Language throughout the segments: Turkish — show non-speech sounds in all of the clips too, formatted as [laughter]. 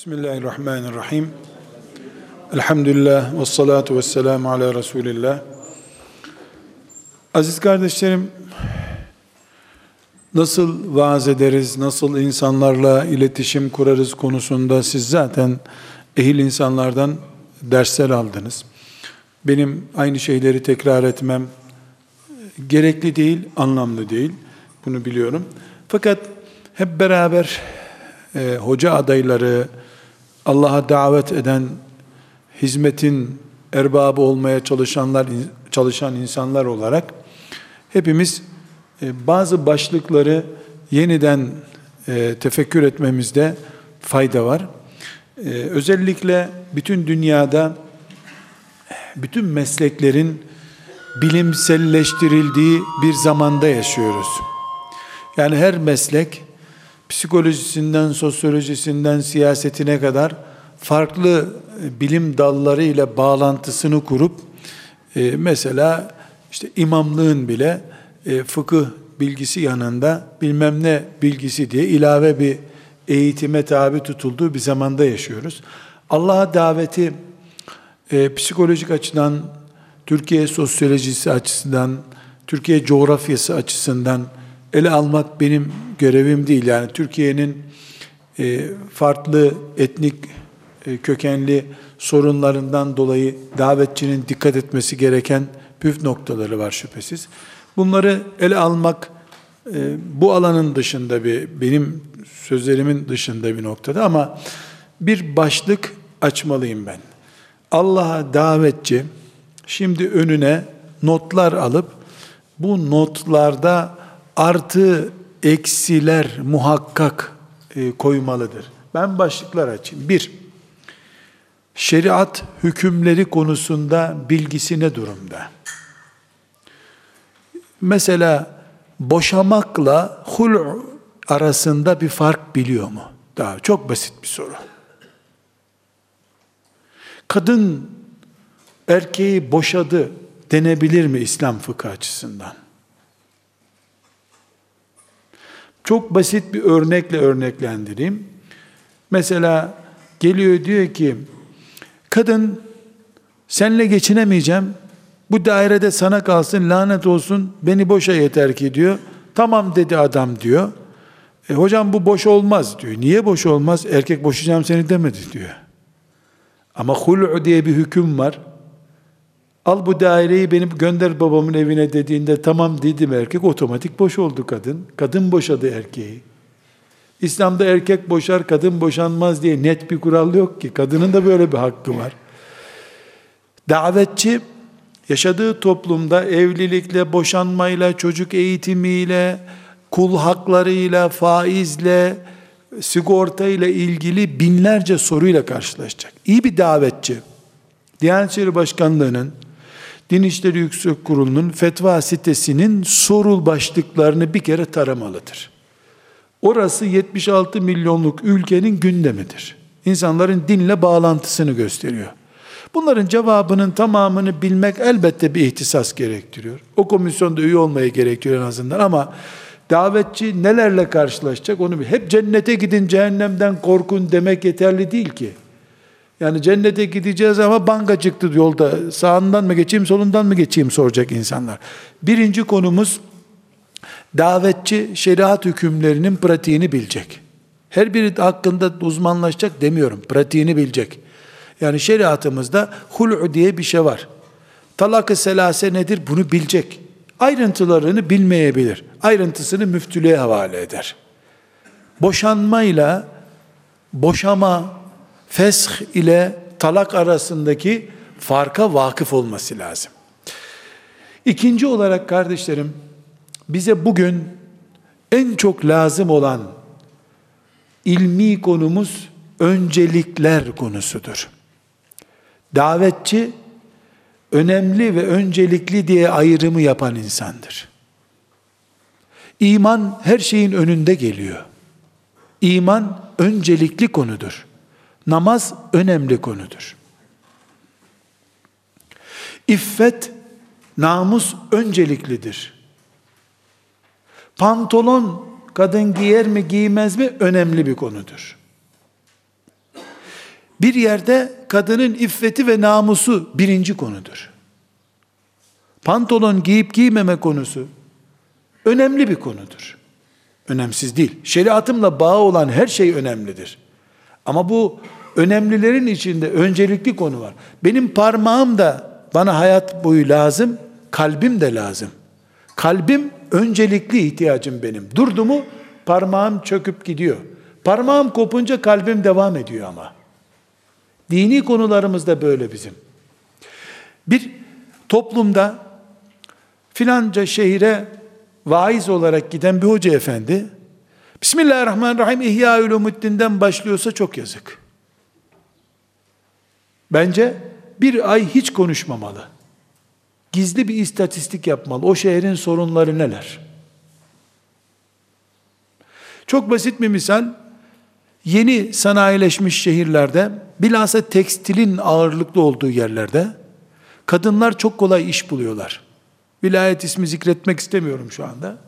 Bismillahirrahmanirrahim. Elhamdülillah ve salatu ve selamu ala Resulillah. Aziz kardeşlerim, nasıl vaaz ederiz, nasıl insanlarla iletişim kurarız konusunda siz zaten ehil insanlardan dersler aldınız. Benim aynı şeyleri tekrar etmem gerekli değil, anlamlı değil. Bunu biliyorum. Fakat hep beraber e, hoca adayları, Allah'a davet eden, hizmetin erbabı olmaya çalışanlar, çalışan insanlar olarak hepimiz e, bazı başlıkları yeniden e, tefekkür etmemizde fayda var. E, özellikle bütün dünyada bütün mesleklerin bilimselleştirildiği bir zamanda yaşıyoruz. Yani her meslek psikolojisinden, sosyolojisinden, siyasetine kadar farklı bilim dalları ile bağlantısını kurup e, mesela işte imamlığın bile e, fıkıh bilgisi yanında bilmem ne bilgisi diye ilave bir eğitime tabi tutulduğu bir zamanda yaşıyoruz. Allah'a daveti e, psikolojik açıdan, Türkiye sosyolojisi açısından, Türkiye coğrafyası açısından ele almak benim görevim değil. Yani Türkiye'nin farklı etnik kökenli sorunlarından dolayı davetçinin dikkat etmesi gereken püf noktaları var şüphesiz. Bunları ele almak e, bu alanın dışında bir benim sözlerimin dışında bir noktada ama bir başlık açmalıyım ben. Allah'a davetçi şimdi önüne notlar alıp bu notlarda artı eksiler muhakkak e, koymalıdır. Ben başlıklar açayım. Bir, şeriat hükümleri konusunda bilgisi ne durumda? Mesela boşamakla hul arasında bir fark biliyor mu? Daha çok basit bir soru. Kadın erkeği boşadı denebilir mi İslam fıkıh açısından? Çok basit bir örnekle örneklendireyim. Mesela geliyor diyor ki kadın senle geçinemeyeceğim. Bu dairede sana kalsın lanet olsun beni boşa yeter ki diyor. Tamam dedi adam diyor. E, hocam bu boş olmaz diyor. Niye boş olmaz? Erkek boşayacağım seni demedi diyor. Ama hul'u diye bir hüküm var. Al bu daireyi benim gönder babamın evine dediğinde tamam dedim erkek otomatik boş oldu kadın. Kadın boşadı erkeği. İslam'da erkek boşar kadın boşanmaz diye net bir kural yok ki. Kadının da böyle bir hakkı var. Davetçi yaşadığı toplumda evlilikle, boşanmayla, çocuk eğitimiyle, kul haklarıyla, faizle, sigorta ilgili binlerce soruyla karşılaşacak. İyi bir davetçi, Diyanet İşleri Başkanlığı'nın Din İşleri Yüksek Kurulu'nun fetva sitesinin sorul başlıklarını bir kere taramalıdır. Orası 76 milyonluk ülkenin gündemidir. İnsanların dinle bağlantısını gösteriyor. Bunların cevabının tamamını bilmek elbette bir ihtisas gerektiriyor. O komisyonda üye olmayı gerektiriyor en azından ama davetçi nelerle karşılaşacak onu hep cennete gidin cehennemden korkun demek yeterli değil ki. Yani cennete gideceğiz ama banka çıktı yolda. Sağından mı geçeyim, solundan mı geçeyim soracak insanlar. Birinci konumuz davetçi şeriat hükümlerinin pratiğini bilecek. Her biri hakkında uzmanlaşacak demiyorum. Pratiğini bilecek. Yani şeriatımızda hul'u diye bir şey var. Talak-ı selase nedir? Bunu bilecek. Ayrıntılarını bilmeyebilir. Ayrıntısını müftülüğe havale eder. Boşanmayla boşama fesh ile talak arasındaki farka vakıf olması lazım. İkinci olarak kardeşlerim, bize bugün en çok lazım olan ilmi konumuz öncelikler konusudur. Davetçi önemli ve öncelikli diye ayrımı yapan insandır. İman her şeyin önünde geliyor. İman öncelikli konudur. Namaz önemli konudur. İffet, namus önceliklidir. Pantolon kadın giyer mi giymez mi önemli bir konudur. Bir yerde kadının iffeti ve namusu birinci konudur. Pantolon giyip giymeme konusu önemli bir konudur. Önemsiz değil. Şeriatımla bağı olan her şey önemlidir. Ama bu önemlilerin içinde öncelikli konu var. Benim parmağım da bana hayat boyu lazım, kalbim de lazım. Kalbim öncelikli ihtiyacım benim. Durdu mu parmağım çöküp gidiyor. Parmağım kopunca kalbim devam ediyor ama. Dini konularımız da böyle bizim. Bir toplumda filanca şehire vaiz olarak giden bir hoca efendi Bismillahirrahmanirrahim İhya Ulumuddin'den başlıyorsa çok yazık. Bence bir ay hiç konuşmamalı. Gizli bir istatistik yapmalı. O şehrin sorunları neler? Çok basit bir misal. Yeni sanayileşmiş şehirlerde, bilhassa tekstilin ağırlıklı olduğu yerlerde, kadınlar çok kolay iş buluyorlar. Vilayet ismi zikretmek istemiyorum şu anda.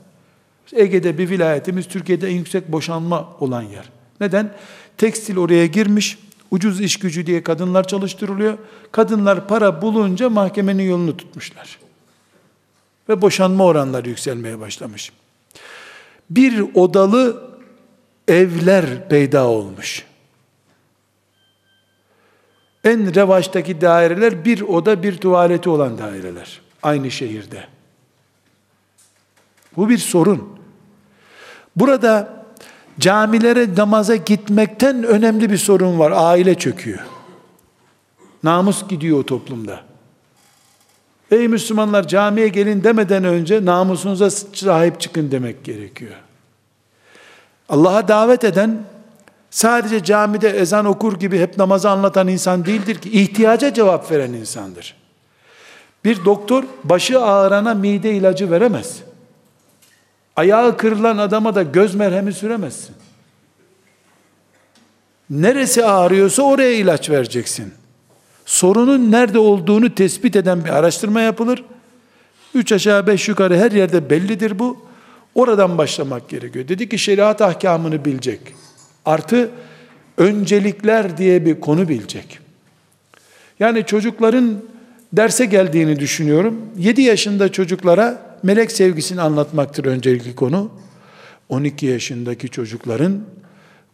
Ege'de bir vilayetimiz Türkiye'de en yüksek boşanma olan yer. Neden? Tekstil oraya girmiş, ucuz iş gücü diye kadınlar çalıştırılıyor. Kadınlar para bulunca mahkemenin yolunu tutmuşlar. Ve boşanma oranları yükselmeye başlamış. Bir odalı evler peyda olmuş. En revaçtaki daireler bir oda bir tuvaleti olan daireler. Aynı şehirde. Bu bir sorun. Burada camilere namaza gitmekten önemli bir sorun var. Aile çöküyor. Namus gidiyor o toplumda. Ey Müslümanlar camiye gelin demeden önce namusunuza sahip çıkın demek gerekiyor. Allah'a davet eden sadece camide ezan okur gibi hep namazı anlatan insan değildir ki ihtiyaca cevap veren insandır. Bir doktor başı ağrana mide ilacı veremez. Ayağı kırılan adama da göz merhemi süremezsin. Neresi ağrıyorsa oraya ilaç vereceksin. Sorunun nerede olduğunu tespit eden bir araştırma yapılır. Üç aşağı beş yukarı her yerde bellidir bu. Oradan başlamak gerekiyor. Dedi ki şeriat ahkamını bilecek. Artı öncelikler diye bir konu bilecek. Yani çocukların derse geldiğini düşünüyorum. 7 yaşında çocuklara melek sevgisini anlatmaktır öncelikli konu. 12 yaşındaki çocukların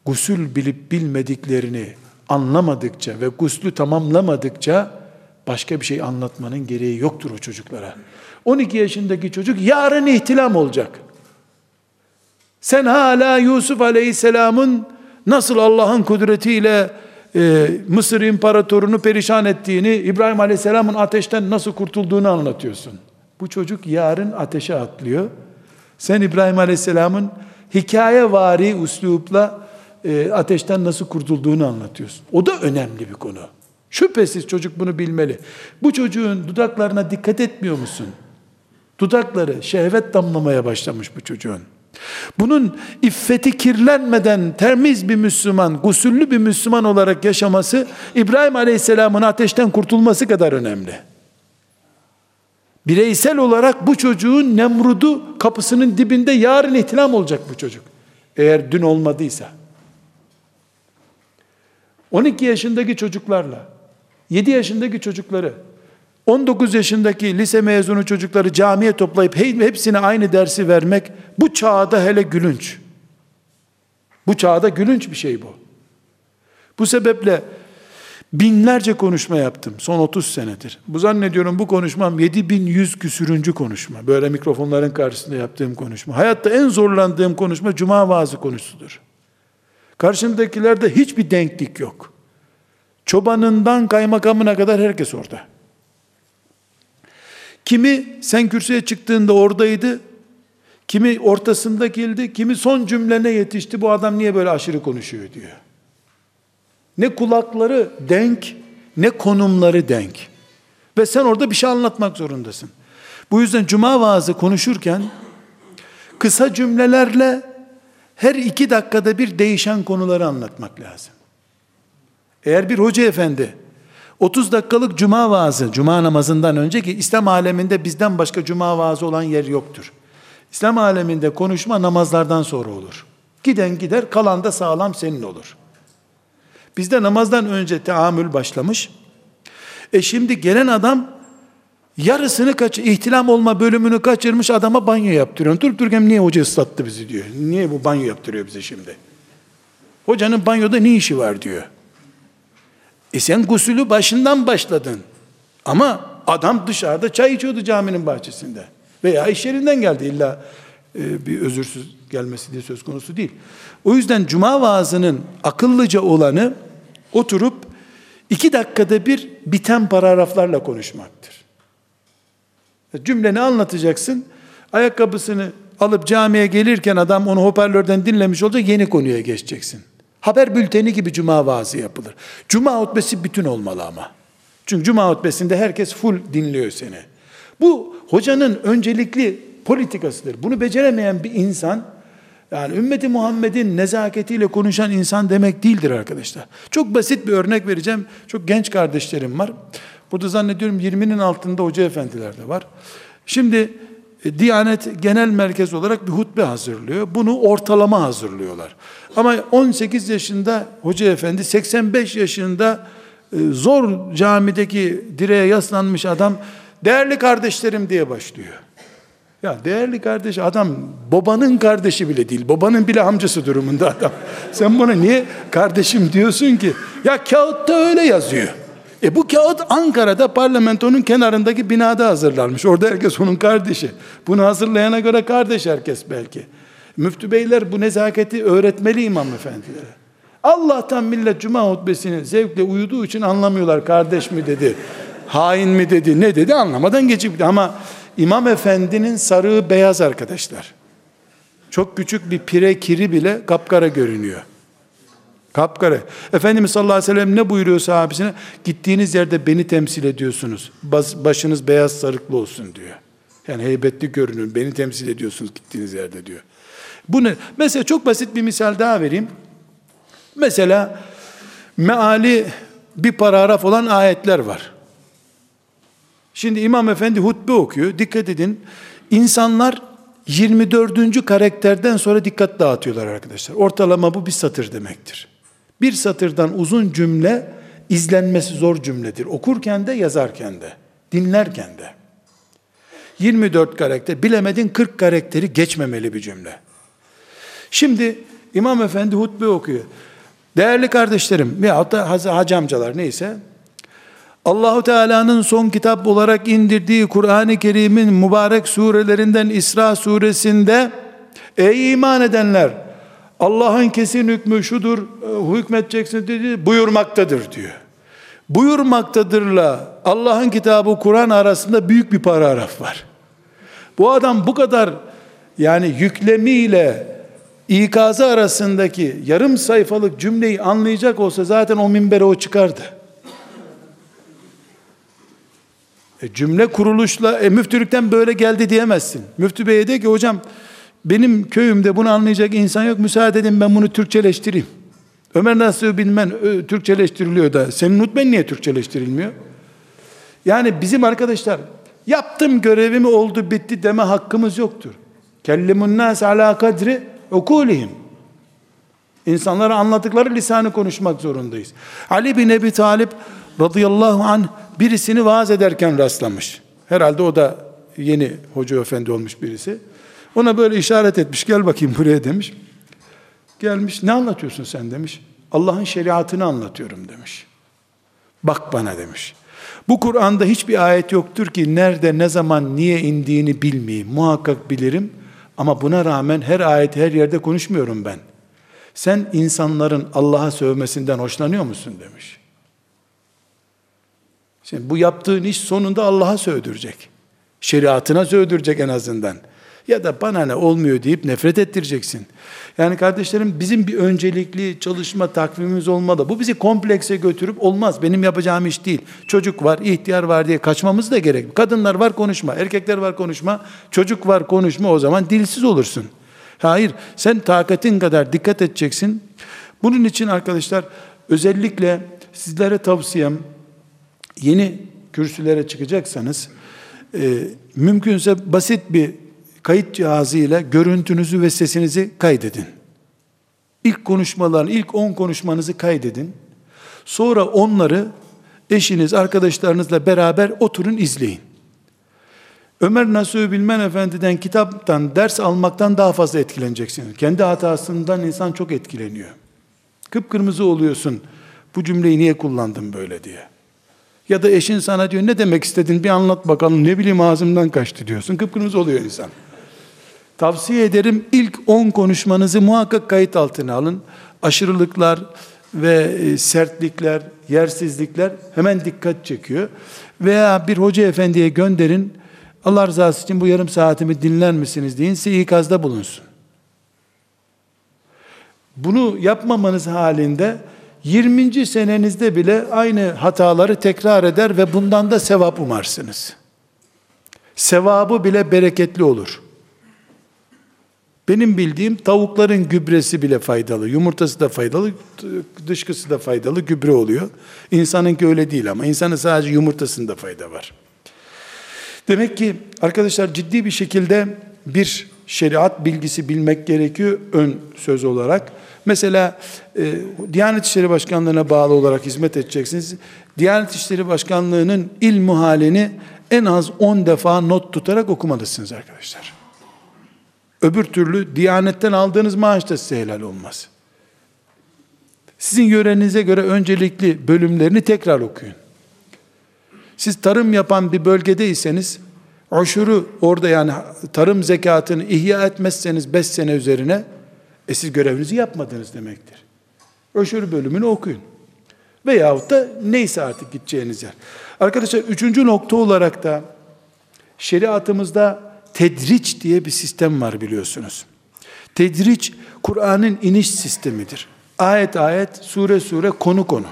gusül bilip bilmediklerini anlamadıkça ve guslü tamamlamadıkça başka bir şey anlatmanın gereği yoktur o çocuklara. 12 yaşındaki çocuk yarın ihtilam olacak. Sen hala Yusuf Aleyhisselam'ın nasıl Allah'ın kudretiyle e, Mısır imparatorunu perişan ettiğini, İbrahim Aleyhisselam'ın ateşten nasıl kurtulduğunu anlatıyorsun. Bu çocuk yarın ateşe atlıyor. Sen İbrahim Aleyhisselam'ın hikaye vari üslupla e, ateşten nasıl kurtulduğunu anlatıyorsun. O da önemli bir konu. Şüphesiz çocuk bunu bilmeli. Bu çocuğun dudaklarına dikkat etmiyor musun? Dudakları şehvet damlamaya başlamış bu çocuğun. Bunun iffeti kirlenmeden temiz bir Müslüman, gusüllü bir Müslüman olarak yaşaması İbrahim Aleyhisselam'ın ateşten kurtulması kadar önemli. Bireysel olarak bu çocuğun Nemrud'u kapısının dibinde yarın ihtilam olacak bu çocuk. Eğer dün olmadıysa. 12 yaşındaki çocuklarla 7 yaşındaki çocukları 19 yaşındaki lise mezunu çocukları camiye toplayıp hepsine aynı dersi vermek bu çağda hele gülünç. Bu çağda gülünç bir şey bu. Bu sebeple binlerce konuşma yaptım son 30 senedir. Bu zannediyorum bu konuşmam 7100 küsürüncü konuşma. Böyle mikrofonların karşısında yaptığım konuşma. Hayatta en zorlandığım konuşma cuma vaazı konusudur. Karşımdakilerde hiçbir denklik yok. Çobanından kaymakamına kadar herkes orada. Kimi sen kürsüye çıktığında oradaydı, kimi ortasında geldi, kimi son cümlene yetişti, bu adam niye böyle aşırı konuşuyor diyor. Ne kulakları denk, ne konumları denk. Ve sen orada bir şey anlatmak zorundasın. Bu yüzden cuma vaazı konuşurken, kısa cümlelerle her iki dakikada bir değişen konuları anlatmak lazım. Eğer bir hoca efendi 30 dakikalık cuma vaazı, cuma namazından önce ki İslam aleminde bizden başka cuma vaazı olan yer yoktur. İslam aleminde konuşma namazlardan sonra olur. Giden gider, kalan da sağlam senin olur. Bizde namazdan önce teamül başlamış. E şimdi gelen adam yarısını kaç ihtilam olma bölümünü kaçırmış adama banyo yaptırıyor. Durup dururken niye hoca ıslattı bizi diyor. Niye bu banyo yaptırıyor bize şimdi? Hocanın banyoda ne işi var diyor. E sen gusülü başından başladın. Ama adam dışarıda çay içiyordu caminin bahçesinde. Veya iş yerinden geldi illa e, bir özürsüz gelmesi diye söz konusu değil. O yüzden cuma vaazının akıllıca olanı oturup iki dakikada bir biten paragraflarla konuşmaktır. Cümleni anlatacaksın. Ayakkabısını alıp camiye gelirken adam onu hoparlörden dinlemiş olacak yeni konuya geçeceksin. Haber bülteni gibi cuma vaazı yapılır. Cuma hutbesi bütün olmalı ama. Çünkü cuma hutbesinde herkes full dinliyor seni. Bu hocanın öncelikli politikasıdır. Bunu beceremeyen bir insan yani ümmeti Muhammed'in nezaketiyle konuşan insan demek değildir arkadaşlar. Çok basit bir örnek vereceğim. Çok genç kardeşlerim var. Burada zannediyorum 20'nin altında hoca efendiler de var. Şimdi e, Diyanet Genel Merkez olarak bir hutbe hazırlıyor. Bunu ortalama hazırlıyorlar. Ama 18 yaşında hoca efendi, 85 yaşında e, zor camideki direğe yaslanmış adam, değerli kardeşlerim diye başlıyor. Ya değerli kardeş adam babanın kardeşi bile değil. Babanın bile amcası durumunda adam. Sen bana niye kardeşim diyorsun ki? Ya kağıtta öyle yazıyor. E bu kağıt Ankara'da parlamentonun kenarındaki binada hazırlanmış. Orada herkes onun kardeşi. Bunu hazırlayana göre kardeş herkes belki. Müftü beyler bu nezaketi öğretmeli imam efendilere. Allah'tan millet cuma hutbesini zevkle uyuduğu için anlamıyorlar. Kardeş mi dedi, hain mi dedi, ne dedi anlamadan geçip. Ama imam efendinin sarığı beyaz arkadaşlar. Çok küçük bir pire kiri bile kapkara görünüyor. Kapkara. Efendimiz sallallahu aleyhi ve sellem ne buyuruyor sahabesine? Gittiğiniz yerde beni temsil ediyorsunuz. Başınız beyaz sarıklı olsun diyor. Yani heybetli görünün. Beni temsil ediyorsunuz gittiğiniz yerde diyor. Bu ne? Mesela çok basit bir misal daha vereyim. Mesela meali bir paragraf olan ayetler var. Şimdi İmam Efendi hutbe okuyor. Dikkat edin. İnsanlar 24. karakterden sonra dikkat dağıtıyorlar arkadaşlar. Ortalama bu bir satır demektir. Bir satırdan uzun cümle izlenmesi zor cümledir. Okurken de yazarken de, dinlerken de. 24 karakter, bilemedin 40 karakteri geçmemeli bir cümle. Şimdi İmam Efendi hutbe okuyor. Değerli kardeşlerim veyahut da hacı amcalar neyse Allahu Teala'nın son kitap olarak indirdiği Kur'an-ı Kerim'in mübarek surelerinden İsra suresinde ey iman edenler Allah'ın kesin hükmü şudur e, hükmedeceksin dedi buyurmaktadır diyor. Buyurmaktadırla Allah'ın kitabı Kur'an arasında büyük bir paragraf var. Bu adam bu kadar yani yüklemiyle ikazı arasındaki yarım sayfalık cümleyi anlayacak olsa zaten o minbere o çıkardı. E, cümle kuruluşla e, müftülükten böyle geldi diyemezsin. Müftü beye de ki hocam benim köyümde bunu anlayacak insan yok müsaade edin ben bunu Türkçeleştireyim. Ömer nasıl bilmen Türkçeleştiriliyor da senin hutben niye Türkçeleştirilmiyor? Yani bizim arkadaşlar yaptım görevimi oldu bitti deme hakkımız yoktur. Kellimun nas ala kadri ukulihim. İnsanlara anlattıkları lisanı konuşmak zorundayız. Ali bin Ebi Talip radıyallahu anh birisini vaaz ederken rastlamış. Herhalde o da yeni hoca efendi olmuş birisi. Ona böyle işaret etmiş gel bakayım buraya demiş. Gelmiş ne anlatıyorsun sen demiş. Allah'ın şeriatını anlatıyorum demiş. Bak bana demiş. Bu Kur'an'da hiçbir ayet yoktur ki nerede ne zaman niye indiğini bilmeyeyim. Muhakkak bilirim ama buna rağmen her ayet her yerde konuşmuyorum ben. Sen insanların Allah'a sövmesinden hoşlanıyor musun demiş. Şimdi bu yaptığın iş sonunda Allah'a sövdürecek. Şeriatına sövdürecek en azından. Ya da bana ne olmuyor deyip nefret ettireceksin. Yani kardeşlerim bizim bir öncelikli çalışma takvimimiz olmalı. Bu bizi komplekse götürüp olmaz. Benim yapacağım iş değil. Çocuk var, ihtiyar var diye kaçmamız da gerek. Kadınlar var konuşma, erkekler var konuşma, çocuk var konuşma o zaman dilsiz olursun. Hayır, sen takatin kadar dikkat edeceksin. Bunun için arkadaşlar özellikle sizlere tavsiyem yeni kürsülere çıkacaksanız e, mümkünse basit bir kayıt cihazı ile görüntünüzü ve sesinizi kaydedin. İlk konuşmaların, ilk 10 konuşmanızı kaydedin. Sonra onları eşiniz, arkadaşlarınızla beraber oturun izleyin. Ömer Nasuhi Bilmen Efendi'den kitaptan ders almaktan daha fazla etkileneceksiniz. Kendi hatasından insan çok etkileniyor. Kıpkırmızı oluyorsun. Bu cümleyi niye kullandın böyle diye. Ya da eşin sana diyor ne demek istedin bir anlat bakalım ne bileyim ağzımdan kaçtı diyorsun. Kıpkırmızı oluyor insan. Tavsiye ederim ilk 10 konuşmanızı muhakkak kayıt altına alın. Aşırılıklar ve e, sertlikler, yersizlikler hemen dikkat çekiyor. Veya bir hoca efendiye gönderin. Allah rızası için bu yarım saatimi dinler misiniz deyin size ikazda bulunsun. Bunu yapmamanız halinde 20. senenizde bile aynı hataları tekrar eder ve bundan da sevap umarsınız. Sevabı bile bereketli olur. Benim bildiğim tavukların gübresi bile faydalı, yumurtası da faydalı, dışkısı da faydalı gübre oluyor. İnsanınki öyle değil ama insanın sadece yumurtasında fayda var. Demek ki arkadaşlar ciddi bir şekilde bir şeriat bilgisi bilmek gerekiyor ön söz olarak. Mesela e, Diyanet İşleri Başkanlığı'na bağlı olarak hizmet edeceksiniz. Diyanet İşleri Başkanlığı'nın ilmu halini en az 10 defa not tutarak okumalısınız arkadaşlar. Öbür türlü Diyanet'ten aldığınız maaş da size helal olmaz. Sizin yörenize göre öncelikli bölümlerini tekrar okuyun. Siz tarım yapan bir bölgedeyseniz, aşuru orada yani tarım zekatını ihya etmezseniz 5 sene üzerine, e siz görevinizi yapmadınız demektir. Aşuru bölümünü okuyun. Veyahut da neyse artık gideceğiniz yer. Arkadaşlar üçüncü nokta olarak da şeriatımızda tedriç diye bir sistem var biliyorsunuz. Tedriç Kur'an'ın iniş sistemidir. Ayet ayet, sure sure, konu konu.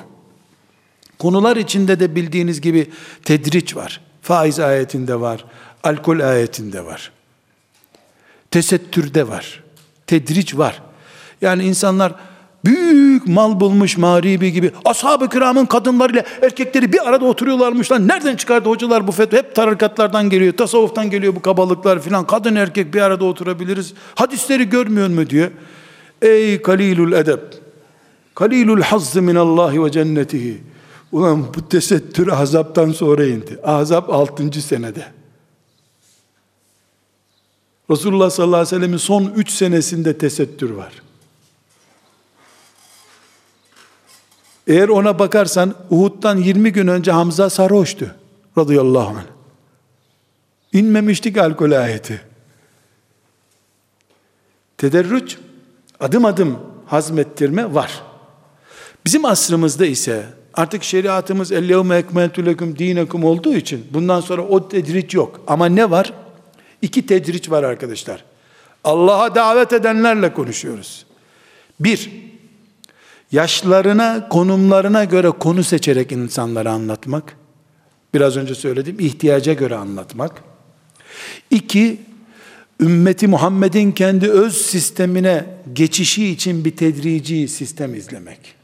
Konular içinde de bildiğiniz gibi tedriç var. Faiz ayetinde var, alkol ayetinde var. Tesettürde var. Tedriç var. Yani insanlar büyük mal bulmuş mağribi gibi ashab-ı kiramın kadınlarıyla erkekleri bir arada oturuyorlarmış lan. Nereden çıkardı hocalar bu fetva? Hep tarikatlardan geliyor tasavvuftan geliyor bu kabalıklar filan. Kadın erkek bir arada oturabiliriz. Hadisleri görmüyor mu diyor. Ey kalilul edeb kalilul hazzı minallahi ve cennetihi. Ulan bu tesettür azaptan sonra indi. Azap 6. senede. Resulullah sallallahu aleyhi ve sellemin son 3 senesinde tesettür var Eğer ona bakarsan Uhud'dan 20 gün önce Hamza sarhoştu radıyallahu anh. İnmemiştik alkol ayeti. Tederrüç, adım adım hazmettirme var. Bizim asrımızda ise artık şeriatımız ellevme ekmeltu leküm dinekum olduğu için bundan sonra o tedriç yok. Ama ne var? İki tedriç var arkadaşlar. Allah'a davet edenlerle konuşuyoruz. Bir, yaşlarına, konumlarına göre konu seçerek insanlara anlatmak. Biraz önce söyledim, ihtiyaca göre anlatmak. İki, ümmeti Muhammed'in kendi öz sistemine geçişi için bir tedrici sistem izlemek.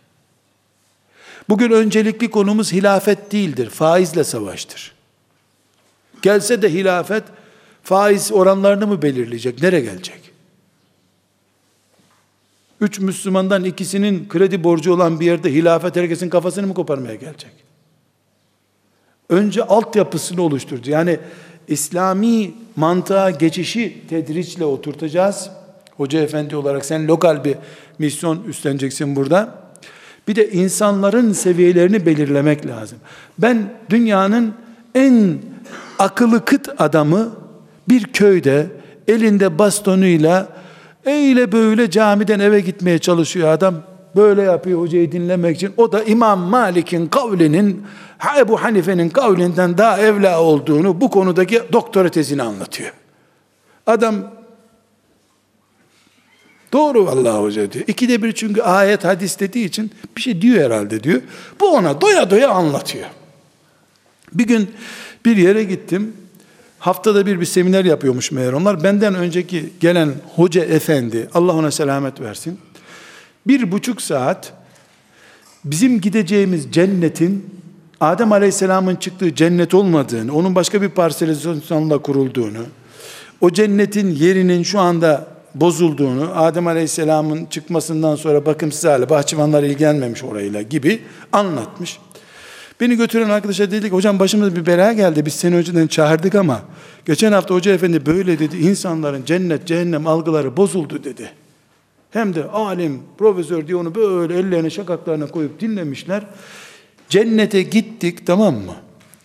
Bugün öncelikli konumuz hilafet değildir, faizle savaştır. Gelse de hilafet, faiz oranlarını mı belirleyecek, nereye gelecek? Üç Müslümandan ikisinin kredi borcu olan bir yerde hilafet herkesin kafasını mı koparmaya gelecek? Önce altyapısını oluşturdu. Yani İslami mantığa geçişi tedriçle oturtacağız. Hoca efendi olarak sen lokal bir misyon üstleneceksin burada. Bir de insanların seviyelerini belirlemek lazım. Ben dünyanın en akıllı kıt adamı bir köyde elinde bastonuyla Eyle böyle camiden eve gitmeye çalışıyor adam. Böyle yapıyor hocayı dinlemek için. O da İmam Malik'in kavlinin Ebu Hanife'nin kavlinden daha evla olduğunu bu konudaki doktora tezini anlatıyor. Adam doğru vallahi hoca diyor. İkide bir çünkü ayet hadis dediği için bir şey diyor herhalde diyor. Bu ona doya doya anlatıyor. Bir gün bir yere gittim. Haftada bir bir seminer yapıyormuş meğer onlar. Benden önceki gelen hoca efendi, Allah ona selamet versin. Bir buçuk saat bizim gideceğimiz cennetin Adem Aleyhisselam'ın çıktığı cennet olmadığını, onun başka bir parselizasyonla kurulduğunu, o cennetin yerinin şu anda bozulduğunu, Adem Aleyhisselam'ın çıkmasından sonra bakımsız hale, bahçıvanlar ilgilenmemiş orayla gibi anlatmış. Beni götüren arkadaşa dedi ki hocam başımıza bir bela geldi biz seni önceden çağırdık ama geçen hafta hoca efendi böyle dedi insanların cennet cehennem algıları bozuldu dedi. Hem de alim, profesör diye onu böyle ellerini şakaklarına koyup dinlemişler. Cennete gittik tamam mı?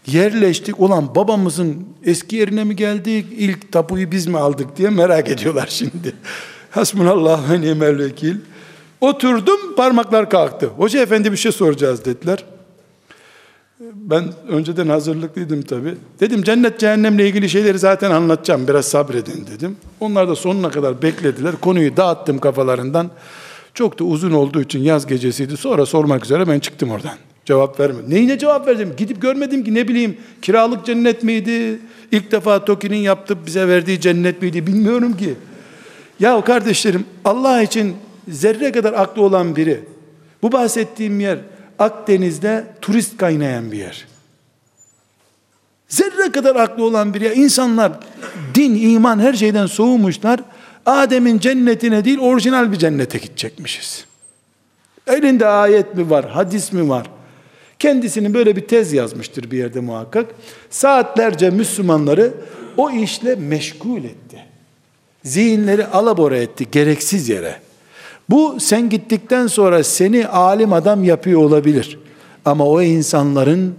Yerleştik. Ulan babamızın eski yerine mi geldik? İlk tapuyu biz mi aldık diye merak ediyorlar şimdi. [laughs] Hasbunallah ve nimel vekil. Oturdum parmaklar kalktı. Hoca efendi bir şey soracağız dediler. Ben önceden hazırlıklıydım tabi. Dedim cennet cehennemle ilgili şeyleri zaten anlatacağım. Biraz sabredin dedim. Onlar da sonuna kadar beklediler. Konuyu dağıttım kafalarından. Çok da uzun olduğu için yaz gecesiydi. Sonra sormak üzere ben çıktım oradan. Cevap vermedim. Neyine cevap verdim? Gidip görmedim ki ne bileyim kiralık cennet miydi? İlk defa TOKİ'nin yaptığı bize verdiği cennet miydi? Bilmiyorum ki. Ya kardeşlerim Allah için zerre kadar aklı olan biri bu bahsettiğim yer Akdeniz'de turist kaynayan bir yer. Zerre kadar aklı olan bir yer. İnsanlar din, iman her şeyden soğumuşlar. Adem'in cennetine değil orijinal bir cennete gidecekmişiz. Elinde ayet mi var, hadis mi var? Kendisinin böyle bir tez yazmıştır bir yerde muhakkak. Saatlerce Müslümanları o işle meşgul etti. Zihinleri alabora etti gereksiz yere. Bu sen gittikten sonra seni alim adam yapıyor olabilir. Ama o insanların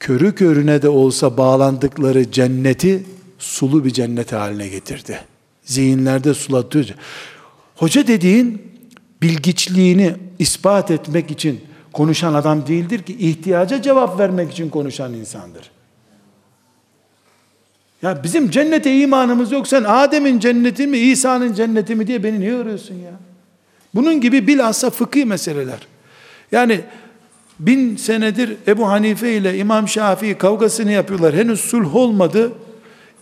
körü körüne de olsa bağlandıkları cenneti sulu bir cennet haline getirdi. Zihinlerde sulatıyor. Hoca dediğin bilgiçliğini ispat etmek için konuşan adam değildir ki ihtiyaca cevap vermek için konuşan insandır. Ya bizim cennete imanımız yok. Sen Adem'in cenneti mi, İsa'nın cenneti mi diye beni niye arıyorsun ya? Bunun gibi bilhassa fıkhi meseleler. Yani bin senedir Ebu Hanife ile İmam Şafii kavgasını yapıyorlar. Henüz sulh olmadı.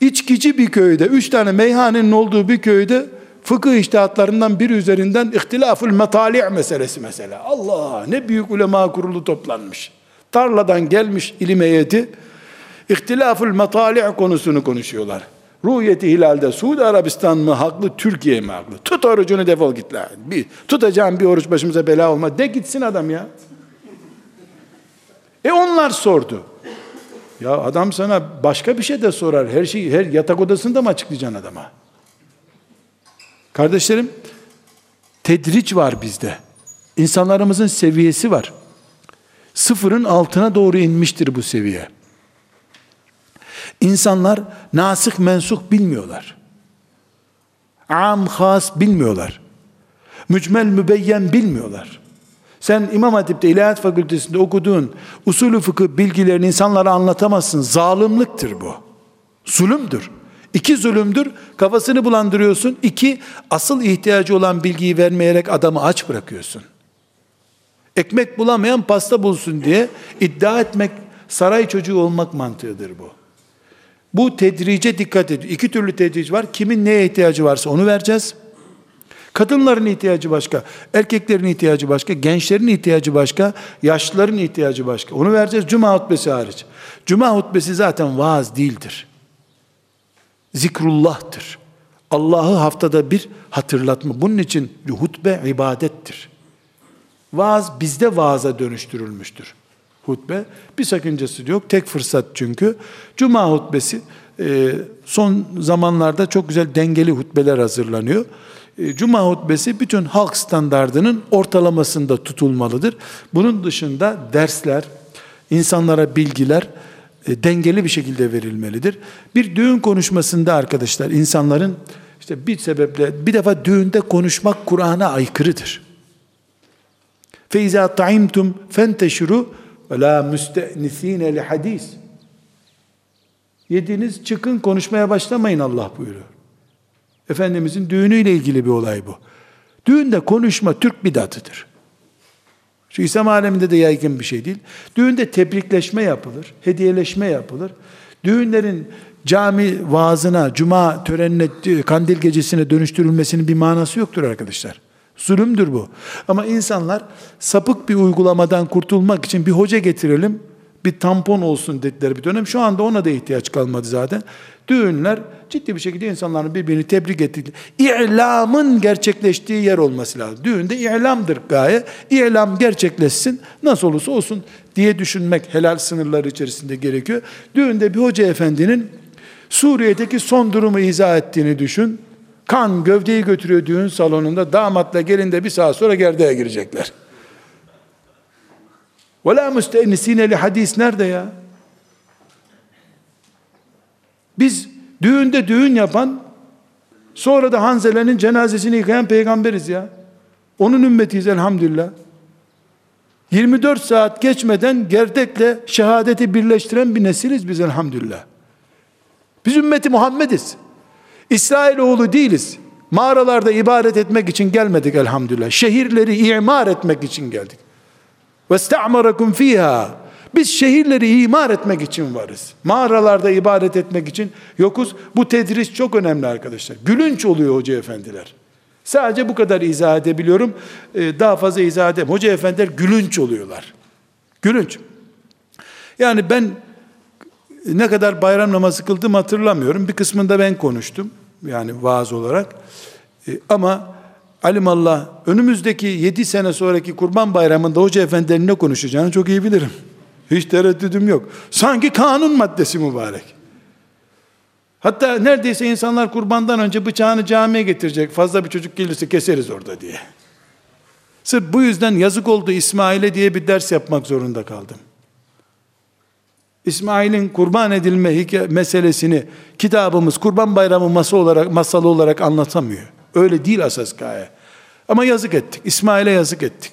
İçkici bir köyde, üç tane meyhanenin olduğu bir köyde fıkıh iştihatlarından biri üzerinden ihtilaful metali' meselesi mesela. Allah ne büyük ulema kurulu toplanmış. Tarladan gelmiş ilim heyeti ihtilaful metali' konusunu konuşuyorlar. Ruhiyeti hilalde Suudi Arabistan mı haklı, Türkiye mi haklı? Tut orucunu defol git lan. Bir, tutacağım bir oruç başımıza bela olma. De gitsin adam ya. E onlar sordu. Ya adam sana başka bir şey de sorar. Her şeyi her yatak odasında mı açıklayacaksın adama? Kardeşlerim, tedriç var bizde. İnsanlarımızın seviyesi var. Sıfırın altına doğru inmiştir bu seviye. İnsanlar nasık mensuh bilmiyorlar. Am has bilmiyorlar. Mücmel mübeyyen bilmiyorlar. Sen İmam Hatip'te İlahiyat Fakültesi'nde okuduğun usulü fıkıh bilgilerini insanlara anlatamazsın. Zalimliktir bu. Zulümdür. İki zulümdür. Kafasını bulandırıyorsun. İki, asıl ihtiyacı olan bilgiyi vermeyerek adamı aç bırakıyorsun. Ekmek bulamayan pasta bulsun diye iddia etmek, saray çocuğu olmak mantığıdır bu. Bu tedrice dikkat edin. İki türlü tedric var. Kimin neye ihtiyacı varsa onu vereceğiz. Kadınların ihtiyacı başka, erkeklerin ihtiyacı başka, gençlerin ihtiyacı başka, yaşlıların ihtiyacı başka. Onu vereceğiz Cuma hutbesi hariç. Cuma hutbesi zaten vaaz değildir. Zikrullah'tır. Allah'ı haftada bir hatırlatma. Bunun için hutbe ibadettir. Vaaz bizde vaaza dönüştürülmüştür hutbe. Bir sakıncası yok. Tek fırsat çünkü. Cuma hutbesi e, son zamanlarda çok güzel dengeli hutbeler hazırlanıyor. E, Cuma hutbesi bütün halk standardının ortalamasında tutulmalıdır. Bunun dışında dersler, insanlara bilgiler e, dengeli bir şekilde verilmelidir. Bir düğün konuşmasında arkadaşlar insanların işte bir sebeple bir defa düğünde konuşmak Kur'an'a aykırıdır. Feiza taimtum fenteşru ve la müste'nisine li hadis. Yediniz çıkın konuşmaya başlamayın Allah buyuruyor. Efendimizin düğünüyle ilgili bir olay bu. Düğünde konuşma Türk bidatıdır. Şu İslam aleminde de yaygın bir şey değil. Düğünde tebrikleşme yapılır, hediyeleşme yapılır. Düğünlerin cami vaazına, cuma törenine, kandil gecesine dönüştürülmesinin bir manası yoktur arkadaşlar. Zulümdür bu. Ama insanlar sapık bir uygulamadan kurtulmak için bir hoca getirelim, bir tampon olsun dediler bir dönem. Şu anda ona da ihtiyaç kalmadı zaten. Düğünler ciddi bir şekilde insanların birbirini tebrik ettiği, İ'lamın gerçekleştiği yer olması lazım. Düğünde i'lamdır gaye. İ'lam gerçekleşsin, nasıl olursa olsun diye düşünmek helal sınırları içerisinde gerekiyor. Düğünde bir hoca efendinin Suriye'deki son durumu izah ettiğini düşün. Kan gövdeyi götürüyor düğün salonunda. Damatla gelin de bir saat sonra gerdeğe girecekler. Ve la müstehnisine li hadis nerede ya? Biz düğünde düğün yapan sonra da Hanzele'nin cenazesini yıkayan peygamberiz ya. Onun ümmetiyiz elhamdülillah. 24 saat geçmeden gerdekle şehadeti birleştiren bir nesiliz biz elhamdülillah. Biz ümmeti Muhammediz. İsrailoğlu değiliz. Mağaralarda ibadet etmek için gelmedik elhamdülillah. Şehirleri imar etmek için geldik. Sta'marakum fiha. Biz şehirleri imar etmek için varız. Mağaralarda ibadet etmek için yokuz. Bu tedris çok önemli arkadaşlar. Gülünç oluyor hoca efendiler. Sadece bu kadar izah edebiliyorum. Ee, daha fazla izah edemem. Hoca efendiler gülünç oluyorlar. Gülünç. Yani ben ne kadar bayram namazı kıldım hatırlamıyorum. Bir kısmında ben konuştum. Yani vaaz olarak. Ee, ama alimallah önümüzdeki yedi sene sonraki kurban bayramında hoca efendilerin ne konuşacağını çok iyi bilirim. Hiç tereddüdüm yok. Sanki kanun maddesi mübarek. Hatta neredeyse insanlar kurbandan önce bıçağını camiye getirecek. Fazla bir çocuk gelirse keseriz orada diye. Sırf bu yüzden yazık oldu İsmail'e diye bir ders yapmak zorunda kaldım. İsmail'in kurban edilme meselesini kitabımız kurban bayramı masa olarak, masalı olarak anlatamıyor. Öyle değil asas gaye. Ama yazık ettik. İsmail'e yazık ettik.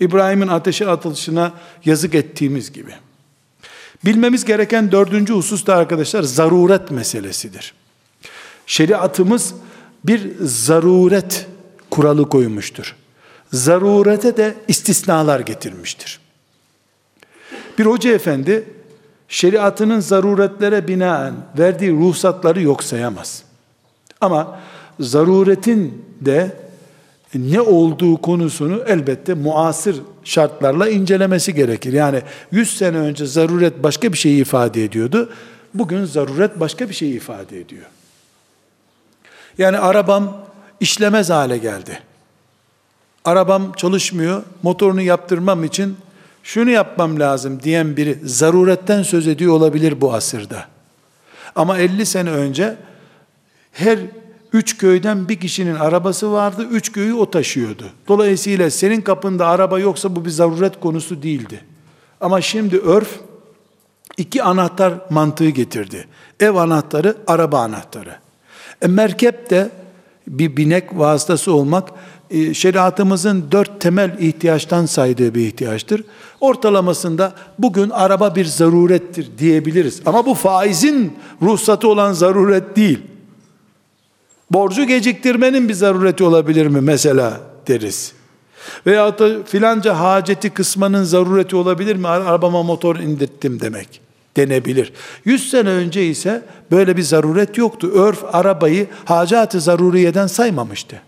İbrahim'in ateşe atılışına yazık ettiğimiz gibi. Bilmemiz gereken dördüncü husus da arkadaşlar zaruret meselesidir. Şeriatımız bir zaruret kuralı koymuştur. Zarurete de istisnalar getirmiştir. Bir hoca efendi şeriatının zaruretlere binaen verdiği ruhsatları yok sayamaz. Ama zaruretin de ne olduğu konusunu elbette muasır şartlarla incelemesi gerekir. Yani 100 sene önce zaruret başka bir şeyi ifade ediyordu. Bugün zaruret başka bir şeyi ifade ediyor. Yani arabam işlemez hale geldi. Arabam çalışmıyor, motorunu yaptırmam için şunu yapmam lazım diyen biri zaruretten söz ediyor olabilir bu asırda. Ama 50 sene önce her Üç köyden bir kişinin arabası vardı, üç köyü o taşıyordu. Dolayısıyla senin kapında araba yoksa bu bir zaruret konusu değildi. Ama şimdi örf iki anahtar mantığı getirdi. Ev anahtarı, araba anahtarı. E, merkep de bir binek vasıtası olmak şeriatımızın dört temel ihtiyaçtan saydığı bir ihtiyaçtır. Ortalamasında bugün araba bir zarurettir diyebiliriz. Ama bu faizin ruhsatı olan zaruret değil. Borcu geciktirmenin bir zarureti olabilir mi mesela deriz. Veya da filanca haceti kısmanın zarureti olabilir mi? Arabama motor indirttim demek denebilir. Yüz sene önce ise böyle bir zaruret yoktu. Örf arabayı hacat-ı zaruriyeden saymamıştı.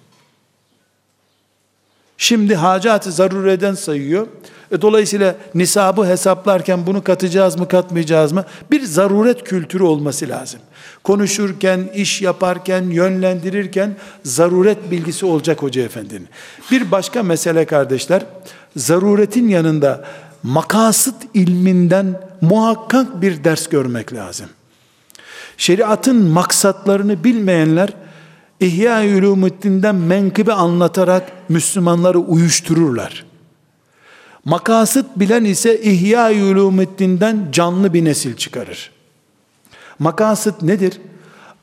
Şimdi hacat-ı zaruriyeden sayıyor. E, dolayısıyla nisabı hesaplarken bunu katacağız mı katmayacağız mı? Bir zaruret kültürü olması lazım. Konuşurken, iş yaparken, yönlendirirken zaruret bilgisi olacak hoca efendinin. Bir başka mesele kardeşler, zaruretin yanında makasıt ilminden muhakkak bir ders görmek lazım. Şeriatın maksatlarını bilmeyenler İhya-i Ulumuddin'den menkıbe anlatarak Müslümanları uyuştururlar. Makasıt bilen ise İhya-i Ulumuddin'den canlı bir nesil çıkarır. Makasıt nedir?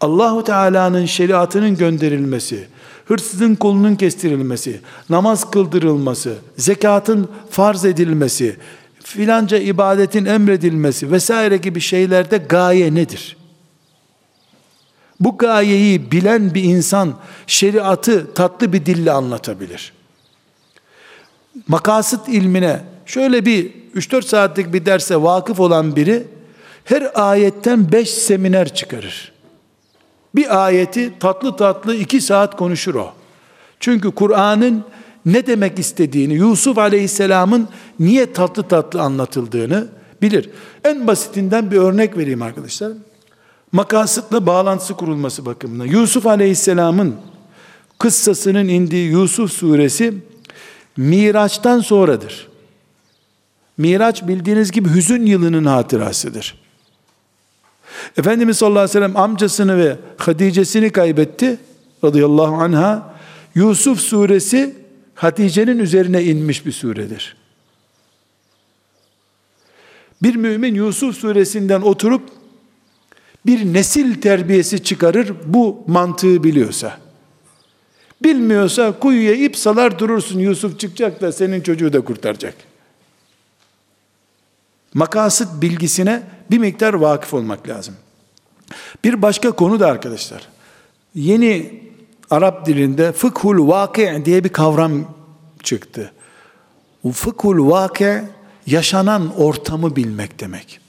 Allahu Teala'nın şeriatının gönderilmesi, hırsızın kolunun kestirilmesi, namaz kıldırılması, zekatın farz edilmesi, filanca ibadetin emredilmesi vesaire gibi şeylerde gaye nedir? Bu gayeyi bilen bir insan şeriatı tatlı bir dille anlatabilir. Makasıt ilmine şöyle bir 3-4 saatlik bir derse vakıf olan biri her ayetten 5 seminer çıkarır. Bir ayeti tatlı tatlı 2 saat konuşur o. Çünkü Kur'an'ın ne demek istediğini, Yusuf Aleyhisselam'ın niye tatlı tatlı anlatıldığını bilir. En basitinden bir örnek vereyim arkadaşlar. Makasıtla bağlantısı kurulması bakımından. Yusuf Aleyhisselam'ın kıssasının indiği Yusuf suresi Miraç'tan sonradır. Miraç bildiğiniz gibi hüzün yılının hatırasıdır. Efendimiz sallallahu aleyhi ve sellem amcasını ve Hatice'sini kaybetti radıyallahu anha. Yusuf suresi Hatice'nin üzerine inmiş bir suredir. Bir mümin Yusuf suresinden oturup bir nesil terbiyesi çıkarır bu mantığı biliyorsa. Bilmiyorsa kuyuya ip salar durursun Yusuf çıkacak da senin çocuğu da kurtaracak. Makasıt bilgisine bir miktar vakıf olmak lazım. Bir başka konu da arkadaşlar. Yeni Arap dilinde fıkhul vaki diye bir kavram çıktı. Fıkhul vaki yaşanan ortamı bilmek demek.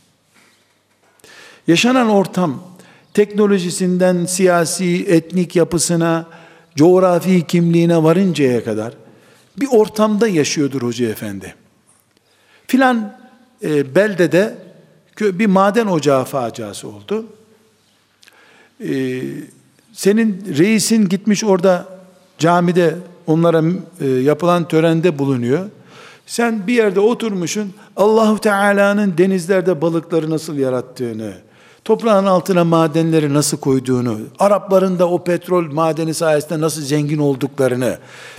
Yaşanan ortam teknolojisinden siyasi, etnik yapısına, coğrafi kimliğine varıncaya kadar bir ortamda yaşıyordur Hoca Efendi. Filan e, beldede bir maden ocağı faciası oldu. E, senin reisin gitmiş orada camide onlara e, yapılan törende bulunuyor. Sen bir yerde oturmuşsun Allahu Teala'nın denizlerde balıkları nasıl yarattığını, toprağın altına madenleri nasıl koyduğunu, Arapların da o petrol madeni sayesinde nasıl zengin olduklarını,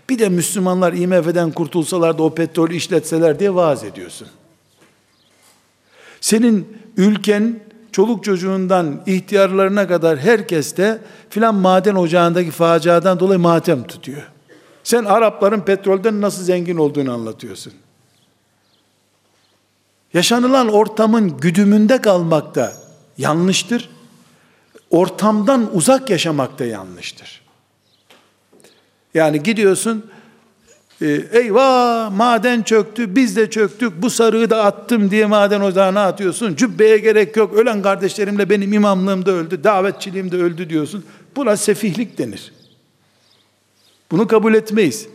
bir de Müslümanlar IMF'den kurtulsalar da o petrol işletseler diye vaaz ediyorsun. Senin ülken çoluk çocuğundan ihtiyarlarına kadar herkes de filan maden ocağındaki faciadan dolayı matem tutuyor. Sen Arapların petrolden nasıl zengin olduğunu anlatıyorsun. Yaşanılan ortamın güdümünde kalmakta yanlıştır. Ortamdan uzak yaşamak da yanlıştır. Yani gidiyorsun, e, eyvah maden çöktü, biz de çöktük, bu sarığı da attım diye maden ocağına atıyorsun. Cübbeye gerek yok, ölen kardeşlerimle benim imamlığım da öldü, davetçiliğim de öldü diyorsun. Buna sefihlik denir. Bunu kabul etmeyiz.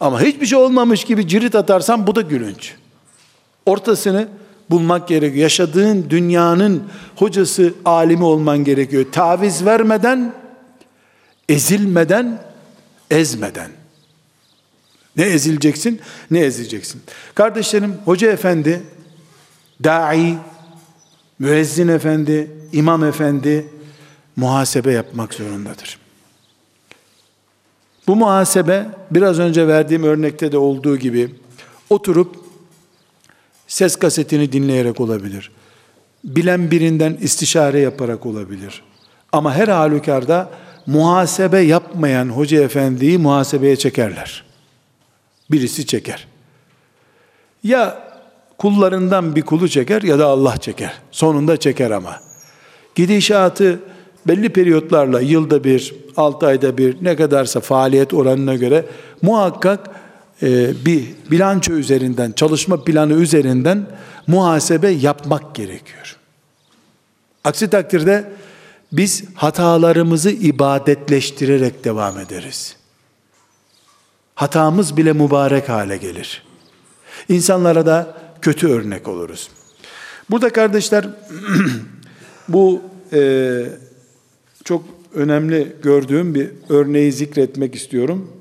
Ama hiçbir şey olmamış gibi cirit atarsan bu da gülünç. Ortasını bulmak gerekiyor. Yaşadığın dünyanın hocası, alimi olman gerekiyor. Taviz vermeden, ezilmeden, ezmeden. Ne ezileceksin, ne ezileceksin. Kardeşlerim, hoca efendi, dai, müezzin efendi, imam efendi muhasebe yapmak zorundadır. Bu muhasebe biraz önce verdiğim örnekte de olduğu gibi oturup ses kasetini dinleyerek olabilir. Bilen birinden istişare yaparak olabilir. Ama her halükarda muhasebe yapmayan hoca efendiyi muhasebeye çekerler. Birisi çeker. Ya kullarından bir kulu çeker ya da Allah çeker. Sonunda çeker ama. Gidişatı belli periyotlarla yılda bir, altı ayda bir ne kadarsa faaliyet oranına göre muhakkak bir bilanço üzerinden, çalışma planı üzerinden muhasebe yapmak gerekiyor. Aksi takdirde biz hatalarımızı ibadetleştirerek devam ederiz. Hatamız bile mübarek hale gelir. İnsanlara da kötü örnek oluruz. Burada kardeşler [clears throat] bu e, çok önemli gördüğüm bir örneği zikretmek istiyorum.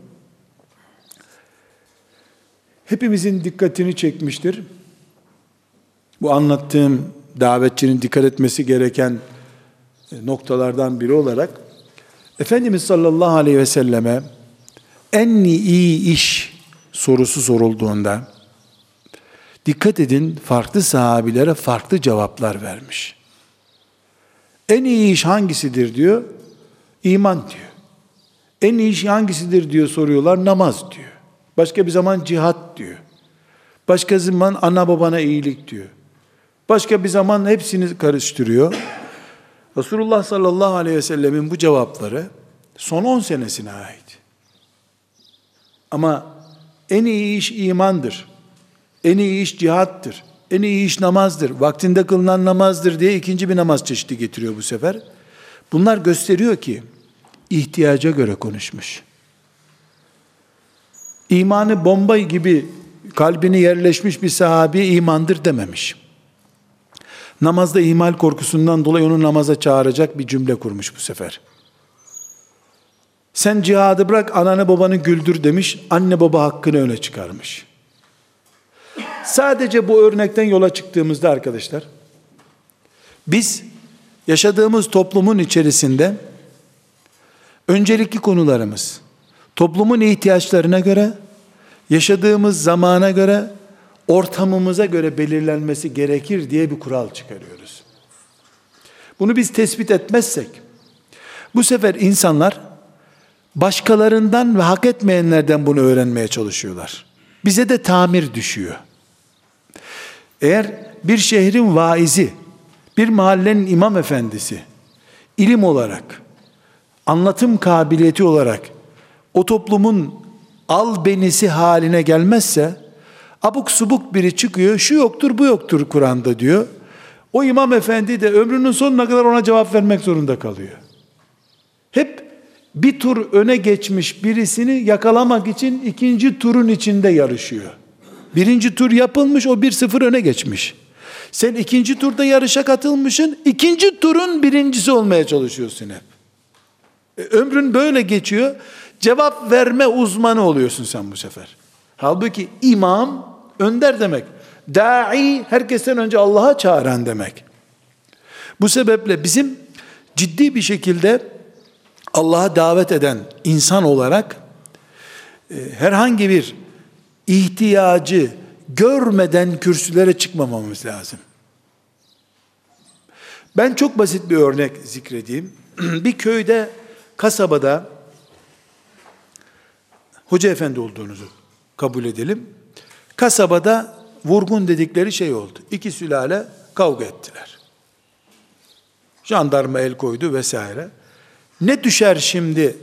Hepimizin dikkatini çekmiştir. Bu anlattığım davetçinin dikkat etmesi gereken e, noktalardan biri olarak Efendimiz sallallahu aleyhi ve selleme en iyi iş sorusu sorulduğunda dikkat edin farklı sahabilere farklı cevaplar vermiş. En iyi iş hangisidir diyor? İman diyor. En iyi iş hangisidir diyor soruyorlar. Namaz diyor. Başka bir zaman cihat diyor. Başka zaman ana babana iyilik diyor. Başka bir zaman hepsini karıştırıyor. Resulullah sallallahu aleyhi ve sellemin bu cevapları son 10 senesine ait. Ama en iyi iş imandır. En iyi iş cihattır. En iyi iş namazdır. Vaktinde kılınan namazdır diye ikinci bir namaz çeşidi getiriyor bu sefer. Bunlar gösteriyor ki ihtiyaca göre konuşmuş. İmanı bomba gibi kalbini yerleşmiş bir sahabi imandır dememiş. Namazda ihmal korkusundan dolayı onu namaza çağıracak bir cümle kurmuş bu sefer. Sen cihadı bırak ananı babanı güldür demiş. Anne baba hakkını öne çıkarmış. Sadece bu örnekten yola çıktığımızda arkadaşlar biz yaşadığımız toplumun içerisinde öncelikli konularımız toplumun ihtiyaçlarına göre yaşadığımız zamana göre ortamımıza göre belirlenmesi gerekir diye bir kural çıkarıyoruz. Bunu biz tespit etmezsek bu sefer insanlar başkalarından ve hak etmeyenlerden bunu öğrenmeye çalışıyorlar. Bize de tamir düşüyor. Eğer bir şehrin vaizi, bir mahallenin imam efendisi, ilim olarak, anlatım kabiliyeti olarak o toplumun al benisi haline gelmezse, abuk subuk biri çıkıyor, şu yoktur bu yoktur Kur'an'da diyor. O imam efendi de ömrünün sonuna kadar ona cevap vermek zorunda kalıyor. Hep bir tur öne geçmiş birisini yakalamak için ikinci turun içinde yarışıyor. Birinci tur yapılmış, o bir sıfır öne geçmiş. Sen ikinci turda yarışa katılmışsın, ikinci turun birincisi olmaya çalışıyorsun hep. E, ömrün böyle geçiyor, cevap verme uzmanı oluyorsun sen bu sefer. Halbuki imam, önder demek. Da'i, herkesten önce Allah'a çağıran demek. Bu sebeple bizim ciddi bir şekilde Allah'a davet eden insan olarak e, herhangi bir ihtiyacı görmeden kürsülere çıkmamamız lazım. Ben çok basit bir örnek zikredeyim. [clears throat] bir köyde, kasabada hoca efendi olduğunuzu kabul edelim. Kasabada vurgun dedikleri şey oldu. İki sülale kavga ettiler. Jandarma el koydu vesaire. Ne düşer şimdi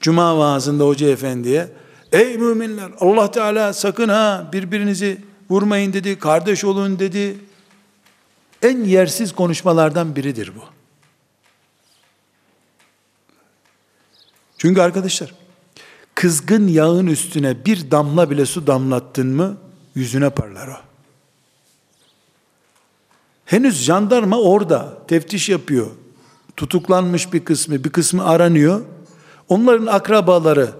Cuma vaazında Hoca Efendi'ye? Ey müminler Allah Teala sakın ha birbirinizi vurmayın dedi, kardeş olun dedi. En yersiz konuşmalardan biridir bu. Çünkü arkadaşlar kızgın yağın üstüne bir damla bile su damlattın mı yüzüne parlar o. Henüz jandarma orada teftiş yapıyor tutuklanmış bir kısmı, bir kısmı aranıyor. Onların akrabaları,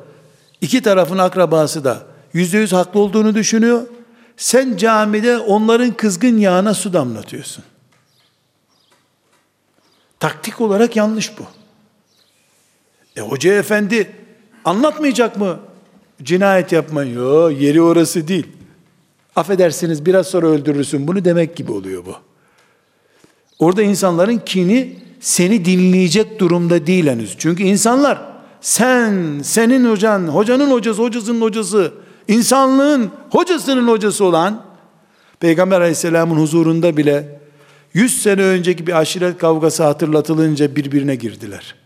iki tarafın akrabası da yüzde yüz haklı olduğunu düşünüyor. Sen camide onların kızgın yağına su damlatıyorsun. Taktik olarak yanlış bu. E hoca efendi anlatmayacak mı cinayet yapmayı? Yok yeri orası değil. Affedersiniz biraz sonra öldürürsün bunu demek gibi oluyor bu. Orada insanların kini seni dinleyecek durumda değil henüz. Çünkü insanlar sen, senin hocan, hocanın hocası, hocasının hocası, insanlığın hocasının hocası olan Peygamber aleyhisselamın huzurunda bile 100 sene önceki bir aşiret kavgası hatırlatılınca birbirine girdiler.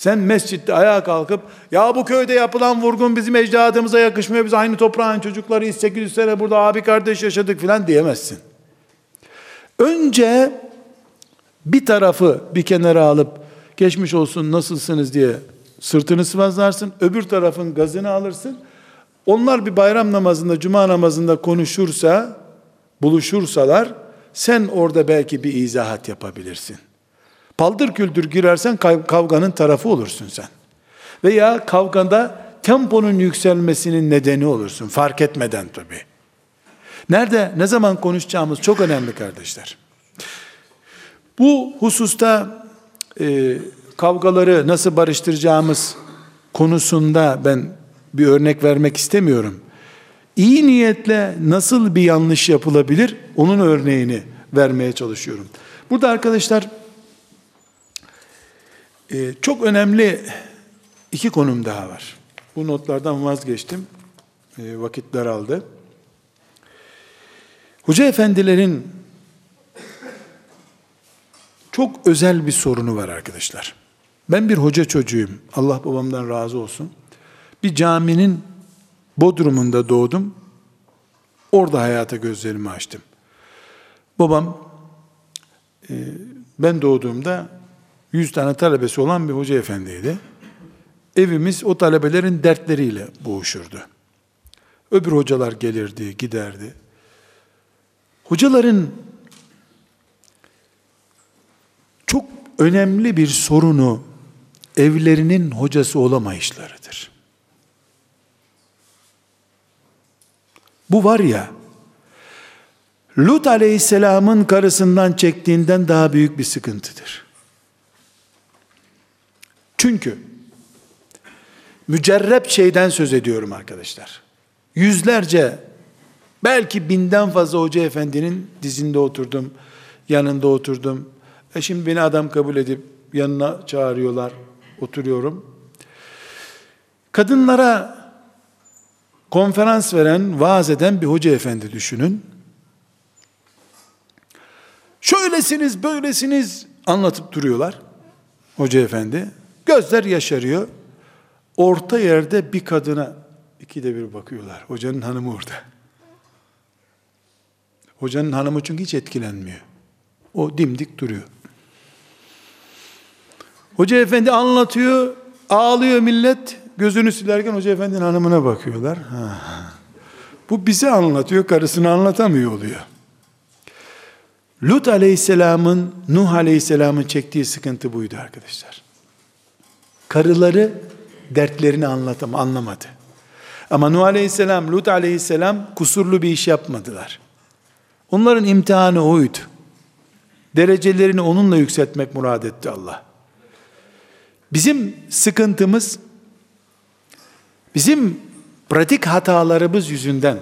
Sen mescitte ayağa kalkıp ya bu köyde yapılan vurgun bizim ecdadımıza yakışmıyor. Biz aynı toprağın çocuklarıyız. 800 sene burada abi kardeş yaşadık filan diyemezsin. Önce bir tarafı bir kenara alıp geçmiş olsun nasılsınız diye sırtını sıvazlarsın. Öbür tarafın gazını alırsın. Onlar bir bayram namazında, cuma namazında konuşursa, buluşursalar sen orada belki bir izahat yapabilirsin. Paldır küldür girersen kavganın tarafı olursun sen. Veya kavgada temponun yükselmesinin nedeni olursun fark etmeden tabii. Nerede, ne zaman konuşacağımız çok önemli kardeşler. Bu hususta e, kavgaları nasıl barıştıracağımız konusunda ben bir örnek vermek istemiyorum. İyi niyetle nasıl bir yanlış yapılabilir onun örneğini vermeye çalışıyorum. Burada arkadaşlar e, çok önemli iki konum daha var. Bu notlardan vazgeçtim. E, vakitler aldı. Hoca efendilerin çok özel bir sorunu var arkadaşlar. Ben bir hoca çocuğuyum. Allah babamdan razı olsun. Bir caminin bodrumunda doğdum. Orada hayata gözlerimi açtım. Babam e, ben doğduğumda 100 tane talebesi olan bir hoca efendiydi. Evimiz o talebelerin dertleriyle boğuşurdu. Öbür hocalar gelirdi, giderdi. Hocaların çok önemli bir sorunu evlerinin hocası olamayışlarıdır. Bu var ya, Lut aleyhisselamın karısından çektiğinden daha büyük bir sıkıntıdır. Çünkü mücerrep şeyden söz ediyorum arkadaşlar. Yüzlerce belki binden fazla hoca efendinin dizinde oturdum, yanında oturdum. E şimdi beni adam kabul edip yanına çağırıyorlar, oturuyorum. Kadınlara konferans veren, vaaz eden bir hoca efendi düşünün. Şöylesiniz, böylesiniz anlatıp duruyorlar. Hoca efendi. Gözler yaşarıyor. Orta yerde bir kadına ikide bir bakıyorlar. Hocanın hanımı orada. Hocanın hanımı çünkü hiç etkilenmiyor. O dimdik duruyor. Hoca efendi anlatıyor, ağlıyor millet. Gözünü silerken hoca efendinin hanımına bakıyorlar. Ha. Bu bize anlatıyor, karısını anlatamıyor oluyor. Lut aleyhisselamın, Nuh aleyhisselamın çektiği sıkıntı buydu arkadaşlar. Karıları dertlerini anlatam, anlamadı. Ama Nuh aleyhisselam, Lut aleyhisselam kusurlu bir iş yapmadılar. Onların imtihanı oydu. Derecelerini onunla yükseltmek murad etti Allah. Bizim sıkıntımız, bizim pratik hatalarımız yüzünden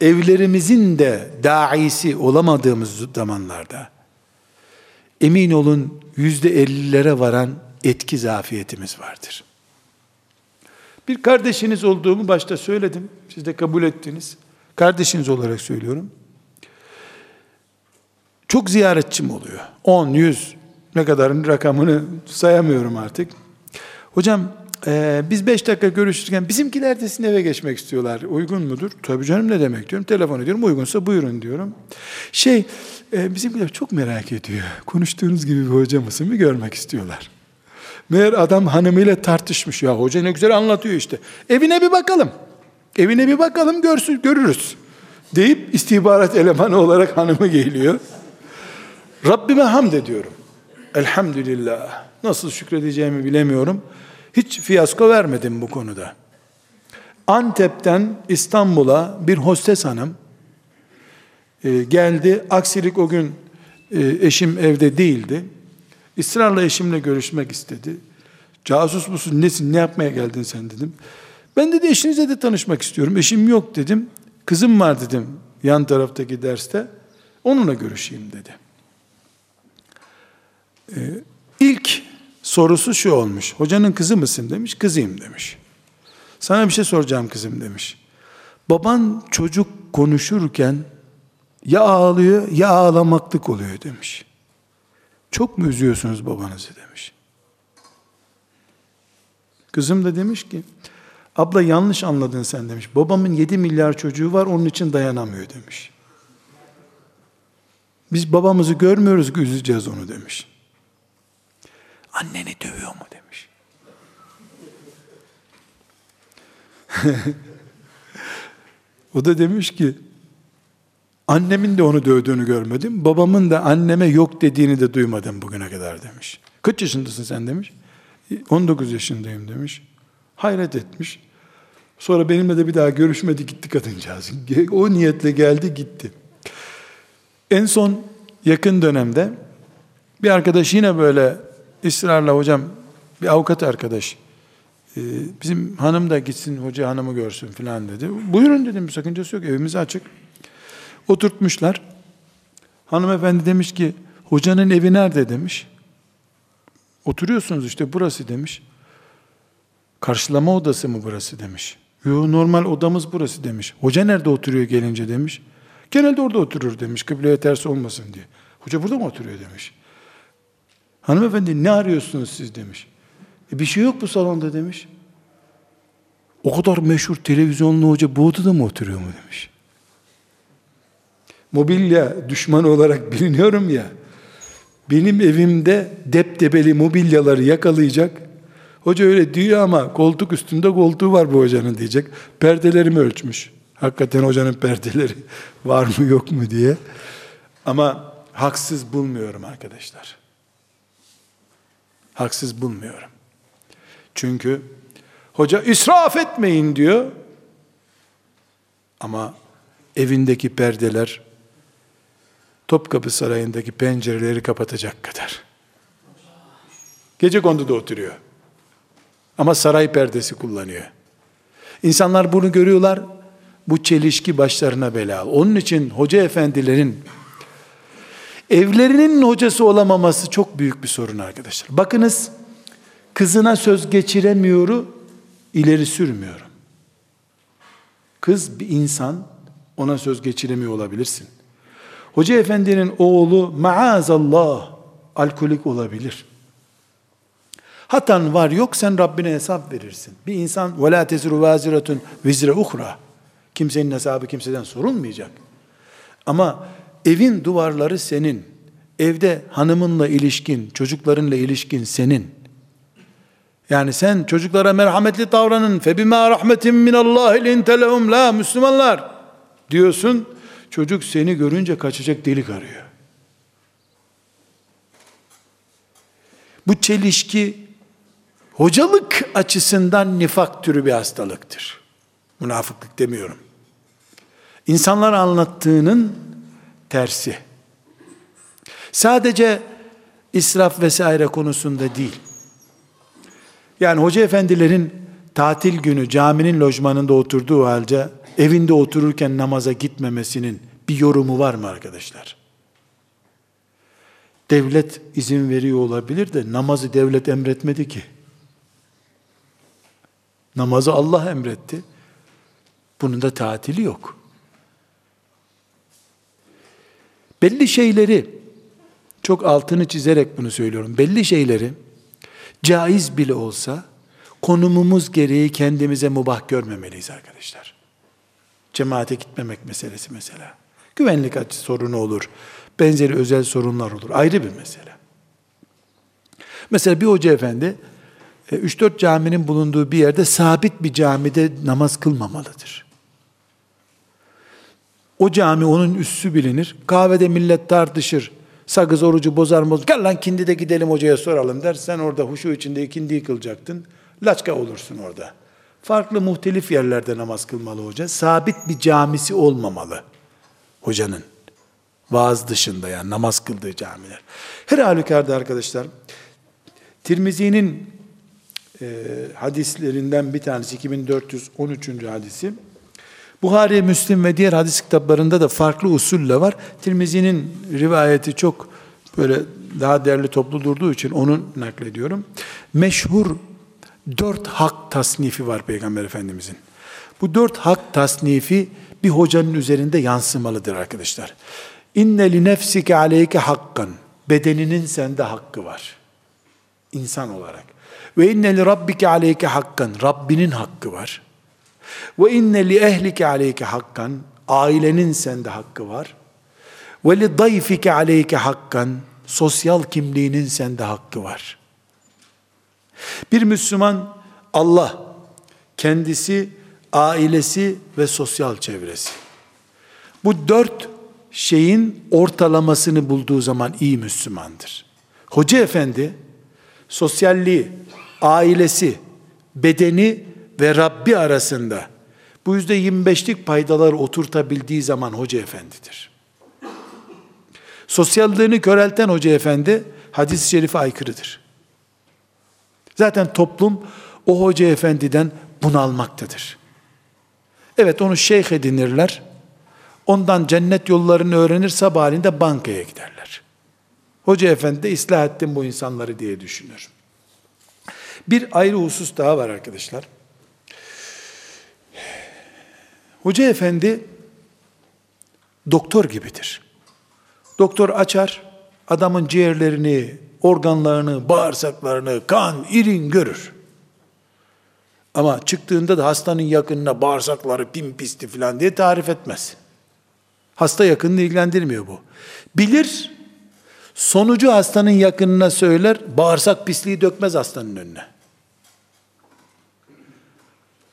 evlerimizin de daisi olamadığımız zamanlarda emin olun yüzde ellilere varan etki zafiyetimiz vardır. Bir kardeşiniz olduğumu başta söyledim. Siz de kabul ettiniz. Kardeşiniz olarak söylüyorum. Çok ziyaretçim oluyor. 10, 100 ne kadarın rakamını sayamıyorum artık. Hocam ee, biz beş dakika görüşürken bizimkiler de sizin eve geçmek istiyorlar. Uygun mudur? Tabii canım ne demek diyorum. Telefon ediyorum. Uygunsa buyurun diyorum. Şey e, bizimkiler çok merak ediyor. Konuştuğunuz gibi bir hoca mısın bir görmek istiyorlar. Meğer adam hanımıyla tartışmış. Ya hoca ne güzel anlatıyor işte. Evine bir bakalım. Evine bir bakalım görsün, görürüz. Deyip istihbarat elemanı olarak hanımı geliyor. Rabbime hamd ediyorum. Elhamdülillah. Nasıl şükredeceğimi bilemiyorum. Hiç fiyasko vermedim bu konuda. Antep'ten İstanbul'a bir hostes hanım e, geldi. Aksilik o gün e, eşim evde değildi. İsrarla eşimle görüşmek istedi. Casus musun nesin ne yapmaya geldin sen dedim. Ben dedi eşinize de tanışmak istiyorum. Eşim yok dedim. Kızım var dedim yan taraftaki derste. Onunla görüşeyim dedi. Ee, ilk sorusu şu olmuş. Hocanın kızı mısın demiş. Kızıyım demiş. Sana bir şey soracağım kızım demiş. Baban çocuk konuşurken ya ağlıyor ya ağlamaklık oluyor demiş. Çok mu üzüyorsunuz babanızı demiş. Kızım da demiş ki abla yanlış anladın sen demiş. Babamın 7 milyar çocuğu var onun için dayanamıyor demiş. Biz babamızı görmüyoruz ki üzeceğiz onu demiş. Anneni dövüyor mu demiş. [laughs] o da demiş ki annemin de onu dövdüğünü görmedim. Babamın da anneme yok dediğini de duymadım bugüne kadar demiş. Kaç yaşındasın sen demiş. 19 yaşındayım demiş. Hayret etmiş. Sonra benimle de bir daha görüşmedi gitti kadıncağız. O niyetle geldi gitti. En son yakın dönemde bir arkadaş yine böyle ısrarla hocam bir avukat arkadaş e, bizim hanım da gitsin hoca hanımı görsün filan dedi. Buyurun dedim bir sakıncası yok evimiz açık. Oturtmuşlar. Hanımefendi demiş ki hocanın evi nerede demiş. Oturuyorsunuz işte burası demiş. Karşılama odası mı burası demiş. Yo normal odamız burası demiş. Hoca nerede oturuyor gelince demiş. Genelde orada oturur demiş. Kıbleye ters olmasın diye. Hoca burada mı oturuyor demiş. Hanımefendi ne arıyorsunuz siz demiş. E bir şey yok bu salonda demiş. O kadar meşhur televizyonlu hoca bu odada mı oturuyor mu demiş. Mobilya düşmanı olarak [laughs] biliniyorum ya. Benim evimde deptebeli mobilyaları yakalayacak. Hoca öyle diyor ama koltuk üstünde koltuğu var bu hocanın diyecek. Perdelerimi ölçmüş. Hakikaten hocanın perdeleri [laughs] var mı yok mu diye. Ama haksız bulmuyorum arkadaşlar. Haksız bulmuyorum. Çünkü hoca israf etmeyin diyor. Ama evindeki perdeler Topkapı Sarayı'ndaki pencereleri kapatacak kadar. Gece konduda oturuyor. Ama saray perdesi kullanıyor. İnsanlar bunu görüyorlar. Bu çelişki başlarına bela. Onun için hoca efendilerin evlerinin hocası olamaması çok büyük bir sorun arkadaşlar. Bakınız kızına söz geçiremiyoru ileri sürmüyorum. Kız bir insan ona söz geçiremiyor olabilirsin. Hoca efendinin oğlu maazallah alkolik olabilir. Hatan var yok sen Rabbine hesap verirsin. Bir insan ve la tezru vaziratun vizre uhra. Kimsenin hesabı kimseden sorulmayacak. Ama evin duvarları senin. Evde hanımınla ilişkin, çocuklarınla ilişkin senin. Yani sen çocuklara merhametli davranın. Febima rahmetin min Allah lintelehum la Müslümanlar diyorsun. Çocuk seni görünce kaçacak delik arıyor. Bu çelişki hocalık açısından nifak türü bir hastalıktır. Münafıklık demiyorum. İnsanlar anlattığının tersi. Sadece israf vesaire konusunda değil. Yani hoca efendilerin tatil günü caminin lojmanında oturduğu halde evinde otururken namaza gitmemesinin bir yorumu var mı arkadaşlar? Devlet izin veriyor olabilir de namazı devlet emretmedi ki. Namazı Allah emretti. Bunun da tatili yok. Belli şeyleri çok altını çizerek bunu söylüyorum. Belli şeyleri caiz bile olsa konumumuz gereği kendimize mubah görmemeliyiz arkadaşlar. Cemaate gitmemek meselesi mesela. Güvenlik sorunu olur. Benzeri özel sorunlar olur. Ayrı bir mesele. Mesela bir hoca efendi 3-4 e, caminin bulunduğu bir yerde sabit bir camide namaz kılmamalıdır. O cami onun üssü bilinir. Kahvede millet tartışır. Sakız orucu bozar mı? Gel lan kindi de gidelim hocaya soralım der. Sen orada huşu içinde ikindiyi kılacaktın. Laçka olursun orada. Farklı muhtelif yerlerde namaz kılmalı hoca. Sabit bir camisi olmamalı hocanın. Vaaz dışında yani namaz kıldığı camiler. Her halükarda arkadaşlar Tirmizi'nin e, hadislerinden bir tanesi 2413. hadisi. Buhari, Müslim ve diğer hadis kitaplarında da farklı usulle var. Tirmizi'nin rivayeti çok böyle daha değerli toplu durduğu için onu naklediyorum. Meşhur dört hak tasnifi var Peygamber Efendimizin. Bu dört hak tasnifi bir hocanın üzerinde yansımalıdır arkadaşlar. İnne li nefsike aleyke hakkan. Bedeninin sende hakkı var. İnsan olarak. Ve inne li rabbike aleyke hakkan. Rabbinin hakkı var. Ve inne li ehlike aleyke hakkan. Ailenin sende hakkı var. Ve li dayfike aleyke hakkan. Sosyal kimliğinin sende hakkı var. Bir Müslüman Allah, kendisi, ailesi ve sosyal çevresi. Bu dört şeyin ortalamasını bulduğu zaman iyi Müslümandır. Hoca efendi, sosyalliği, ailesi, bedeni ve Rabbi arasında bu yüzde 25'lik paydaları oturtabildiği zaman hoca efendidir. Sosyalliğini körelten hoca efendi hadis-i şerife aykırıdır. Zaten toplum o hoca efendiden bunalmaktadır. Evet onu şeyh edinirler. Ondan cennet yollarını öğrenir sabahleyin bankaya giderler. Hoca efendi de ıslah ettim bu insanları diye düşünür. Bir ayrı husus daha var arkadaşlar. Hoca efendi doktor gibidir. Doktor açar, adamın ciğerlerini, organlarını, bağırsaklarını, kan, irin görür. Ama çıktığında da hastanın yakınına bağırsakları pimpisti falan diye tarif etmez. Hasta yakınını ilgilendirmiyor bu. Bilir, sonucu hastanın yakınına söyler, bağırsak pisliği dökmez hastanın önüne.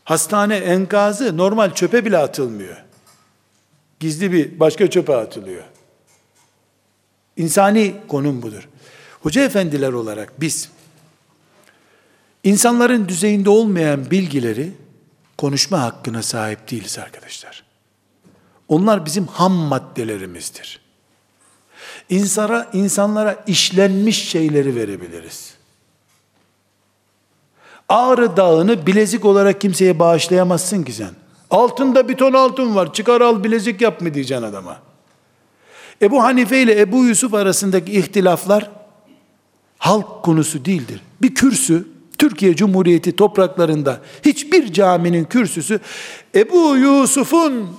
Hastane enkazı normal çöpe bile atılmıyor. Gizli bir başka çöpe atılıyor. İnsani konum budur. Hoca efendiler olarak biz insanların düzeyinde olmayan bilgileri konuşma hakkına sahip değiliz arkadaşlar. Onlar bizim ham maddelerimizdir. İnsana, insanlara işlenmiş şeyleri verebiliriz. Ağrı dağını bilezik olarak kimseye bağışlayamazsın ki sen. Altında bir ton altın var çıkar al bilezik yap mı diyeceksin adama. Ebu Hanife ile Ebu Yusuf arasındaki ihtilaflar halk konusu değildir. Bir kürsü Türkiye Cumhuriyeti topraklarında hiçbir caminin kürsüsü Ebu Yusuf'un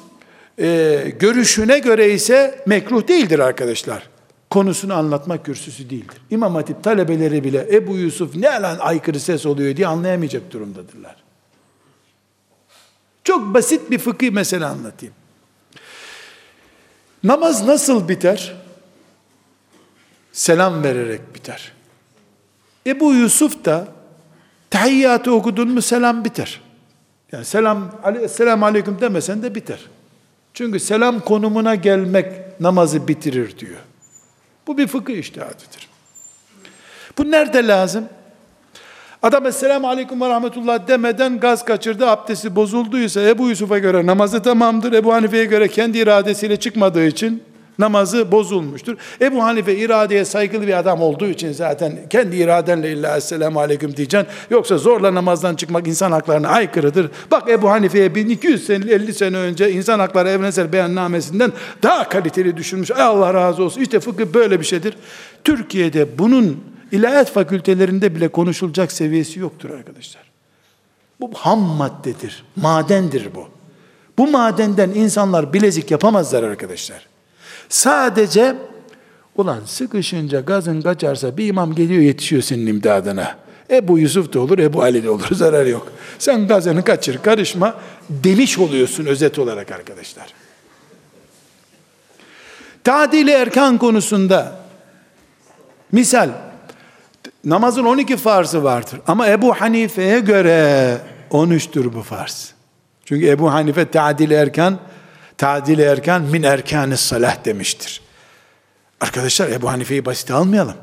e, görüşüne göre ise mekruh değildir arkadaşlar. Konusunu anlatma kürsüsü değildir. İmam Hatip talebeleri bile Ebu Yusuf ne lan aykırı ses oluyor diye anlayamayacak durumdadırlar. Çok basit bir fıkıh mesele anlatayım. Namaz nasıl biter? Selam vererek biter. Ebu Yusuf da tahiyyatı okudun mu selam biter. Yani selam, selam aleyküm demesen de biter. Çünkü selam konumuna gelmek namazı bitirir diyor. Bu bir fıkıh iştihadıdır. Bu nerede lazım? Adam Esselamu Aleyküm ve Rahmetullah demeden gaz kaçırdı, abdesti bozulduysa Ebu Yusuf'a göre namazı tamamdır. Ebu Hanife'ye göre kendi iradesiyle çıkmadığı için namazı bozulmuştur. Ebu Hanife iradeye saygılı bir adam olduğu için zaten kendi iradenle illa Esselamu Aleyküm diyeceksin. Yoksa zorla namazdan çıkmak insan haklarına aykırıdır. Bak Ebu Hanife'ye 1200 sene, 50 sene önce insan hakları evrensel beyannamesinden daha kaliteli düşünmüş. Ay Allah razı olsun. İşte fıkıh böyle bir şeydir. Türkiye'de bunun ilahiyat fakültelerinde bile konuşulacak seviyesi yoktur arkadaşlar. Bu ham maddedir, madendir bu. Bu madenden insanlar bilezik yapamazlar arkadaşlar. Sadece ulan sıkışınca gazın kaçarsa bir imam geliyor yetişiyor senin imdadına. Ebu Yusuf da olur, Ebu Ali de olur, [laughs] zarar yok. Sen gazını kaçır, karışma demiş oluyorsun özet olarak arkadaşlar. Tadili erkan konusunda misal namazın 12 farzı vardır ama Ebu Hanife'ye göre 13'tür bu farz. Çünkü Ebu Hanife tadili erkan tadil erken min erkanis salah demiştir. Arkadaşlar Ebu Hanife'yi basit almayalım.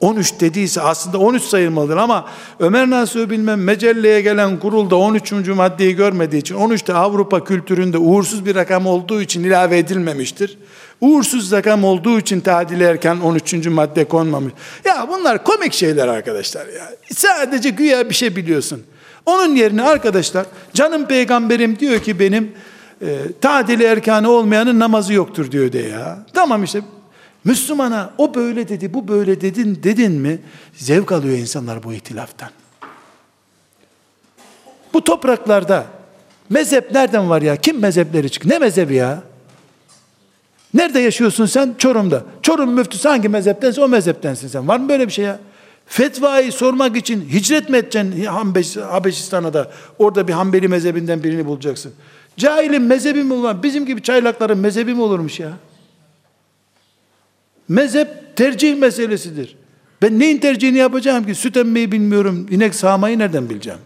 13 dediyse aslında 13 sayılmalıdır ama Ömer Nasuh bilmem mecelleye gelen kurulda 13. maddeyi görmediği için 13 de Avrupa kültüründe uğursuz bir rakam olduğu için ilave edilmemiştir. Uğursuz rakam olduğu için tadil erken 13. madde konmamış. Ya bunlar komik şeyler arkadaşlar ya. Sadece güya bir şey biliyorsun. Onun yerine arkadaşlar canım peygamberim diyor ki benim e, tadili erkanı olmayanın namazı yoktur diyor de ya. Tamam işte Müslümana o böyle dedi, bu böyle dedin dedin mi zevk alıyor insanlar bu ihtilaftan. Bu topraklarda mezhep nereden var ya? Kim mezhepleri çık? Ne mezhebi ya? Nerede yaşıyorsun sen? Çorum'da. Çorum müftüsü hangi mezheptense o mezheptensin sen. Var mı böyle bir şey ya? Fetvayı sormak için hicret mi edeceksin Habeşistan'a da? Orada bir Hanbeli mezhebinden birini bulacaksın. Cahilin mezhebi mi olur? Bizim gibi çaylakların mezhebi mi olurmuş ya? Mezhep tercih meselesidir. Ben neyin tercihini yapacağım ki? Süt emmeyi bilmiyorum. İnek sağmayı nereden bileceğim?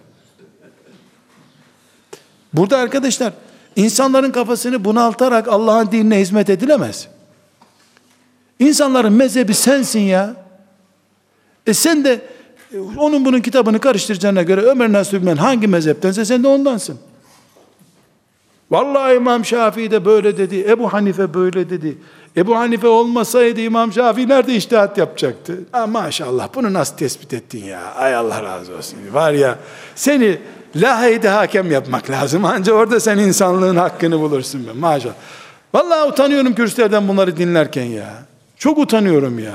Burada arkadaşlar insanların kafasını bunaltarak Allah'ın dinine hizmet edilemez. İnsanların mezhebi sensin ya. E sen de onun bunun kitabını karıştıracağına göre Ömer Nasuh hangi mezheptense sen de ondansın. Vallahi İmam Şafii de böyle dedi. Ebu Hanife böyle dedi. Ebu Hanife olmasaydı İmam Şafii nerede iştihat yapacaktı? Ha, maşallah bunu nasıl tespit ettin ya? Ay Allah razı olsun. Var ya seni laheyde hakem yapmak lazım. Ancak orada sen insanlığın hakkını bulursun. Ben. Maşallah. Vallahi utanıyorum kürsülerden bunları dinlerken ya. Çok utanıyorum ya.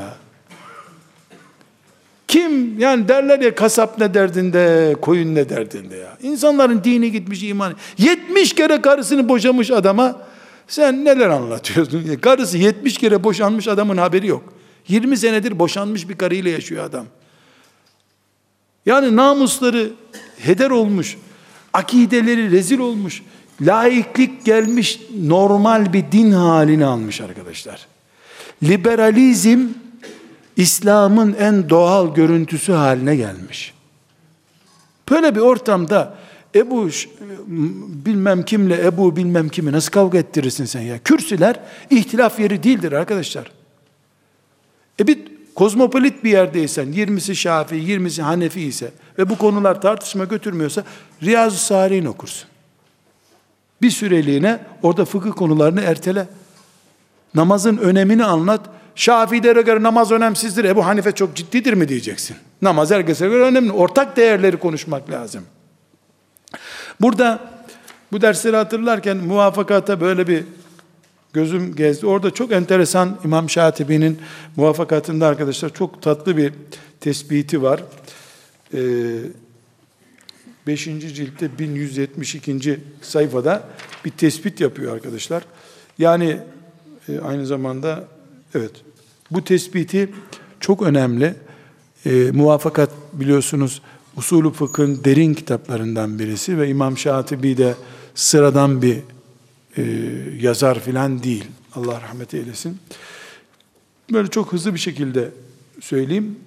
Kim yani derler ya kasap ne derdinde, koyun ne derdinde ya. İnsanların dini gitmiş iman. 70 kere karısını boşamış adama sen neler anlatıyorsun? [laughs] Karısı 70 kere boşanmış adamın haberi yok. 20 senedir boşanmış bir karıyla yaşıyor adam. Yani namusları heder olmuş, akideleri rezil olmuş, laiklik gelmiş, normal bir din halini almış arkadaşlar. Liberalizm İslam'ın en doğal görüntüsü haline gelmiş. Böyle bir ortamda Ebu bilmem kimle Ebu bilmem kimi nasıl kavga ettirirsin sen ya? Kürsüler ihtilaf yeri değildir arkadaşlar. E bir kozmopolit bir yerdeysen, 20'si Şafii, 20'si Hanefi ise ve bu konular tartışma götürmüyorsa Riyazu Salihin okursun. Bir süreliğine orada fıkıh konularını ertele. Namazın önemini anlat. Şafiilere göre namaz önemsizdir. Ebu Hanife çok ciddidir mi diyeceksin. Namaz herkese göre önemli. Ortak değerleri konuşmak lazım. Burada bu dersleri hatırlarken muvafakata böyle bir gözüm gezdi. Orada çok enteresan İmam Şatibi'nin muvaffakatında arkadaşlar çok tatlı bir tespiti var. Ee, 5. ciltte 1172. sayfada bir tespit yapıyor arkadaşlar. Yani e, aynı zamanda evet bu tespiti çok önemli. E, muvaffakat biliyorsunuz usulü fıkhın derin kitaplarından birisi ve İmam Şatibi de sıradan bir e, yazar filan değil. Allah rahmet eylesin. Böyle çok hızlı bir şekilde söyleyeyim.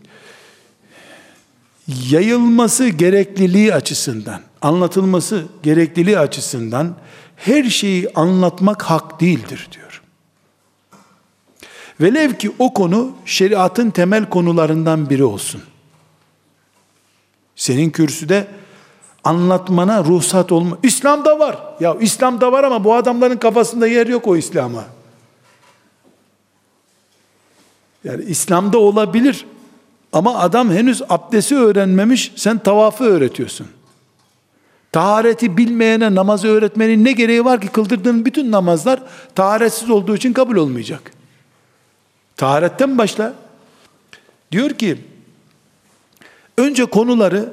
Yayılması gerekliliği açısından, anlatılması gerekliliği açısından her şeyi anlatmak hak değildir diyor. Velev ki o konu şeriatın temel konularından biri olsun. Senin kürsüde anlatmana ruhsat olma. İslam'da var. Ya İslam'da var ama bu adamların kafasında yer yok o İslam'a. Yani İslam'da olabilir ama adam henüz abdesti öğrenmemiş, sen tavafı öğretiyorsun. Tahareti bilmeyene namazı öğretmenin ne gereği var ki kıldırdığın bütün namazlar taharetsiz olduğu için kabul olmayacak. Taharetten başla. Diyor ki önce konuları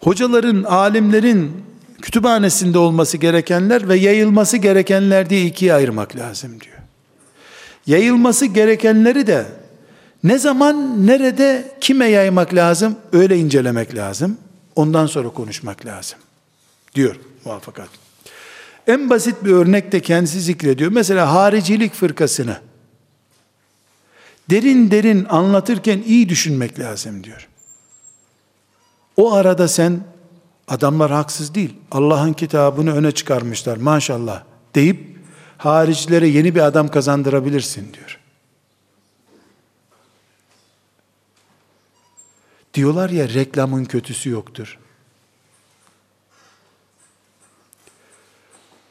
hocaların, alimlerin kütüphanesinde olması gerekenler ve yayılması gerekenler diye ikiye ayırmak lazım diyor. Yayılması gerekenleri de ne zaman, nerede, kime yaymak lazım? Öyle incelemek lazım. Ondan sonra konuşmak lazım. Diyor muvaffakat. En basit bir örnek de kendisi zikrediyor. Mesela haricilik fırkasını derin derin anlatırken iyi düşünmek lazım diyor. O arada sen adamlar haksız değil. Allah'ın kitabını öne çıkarmışlar maşallah deyip haricilere yeni bir adam kazandırabilirsin diyor. Diyorlar ya reklamın kötüsü yoktur.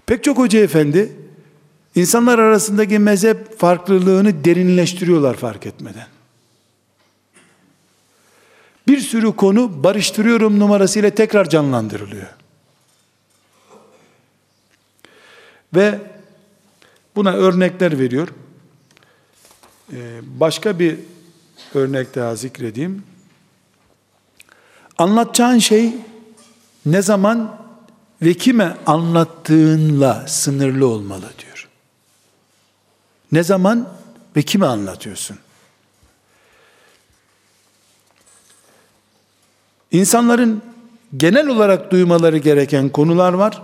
Pek çok hoca efendi insanlar arasındaki mezhep farklılığını derinleştiriyorlar fark etmeden. Bir sürü konu barıştırıyorum numarasıyla tekrar canlandırılıyor. Ve buna örnekler veriyor. Ee, başka bir örnek daha zikredeyim. Anlatacağın şey ne zaman ve kime anlattığınla sınırlı olmalı diyor. Ne zaman ve kime anlatıyorsun? İnsanların genel olarak duymaları gereken konular var.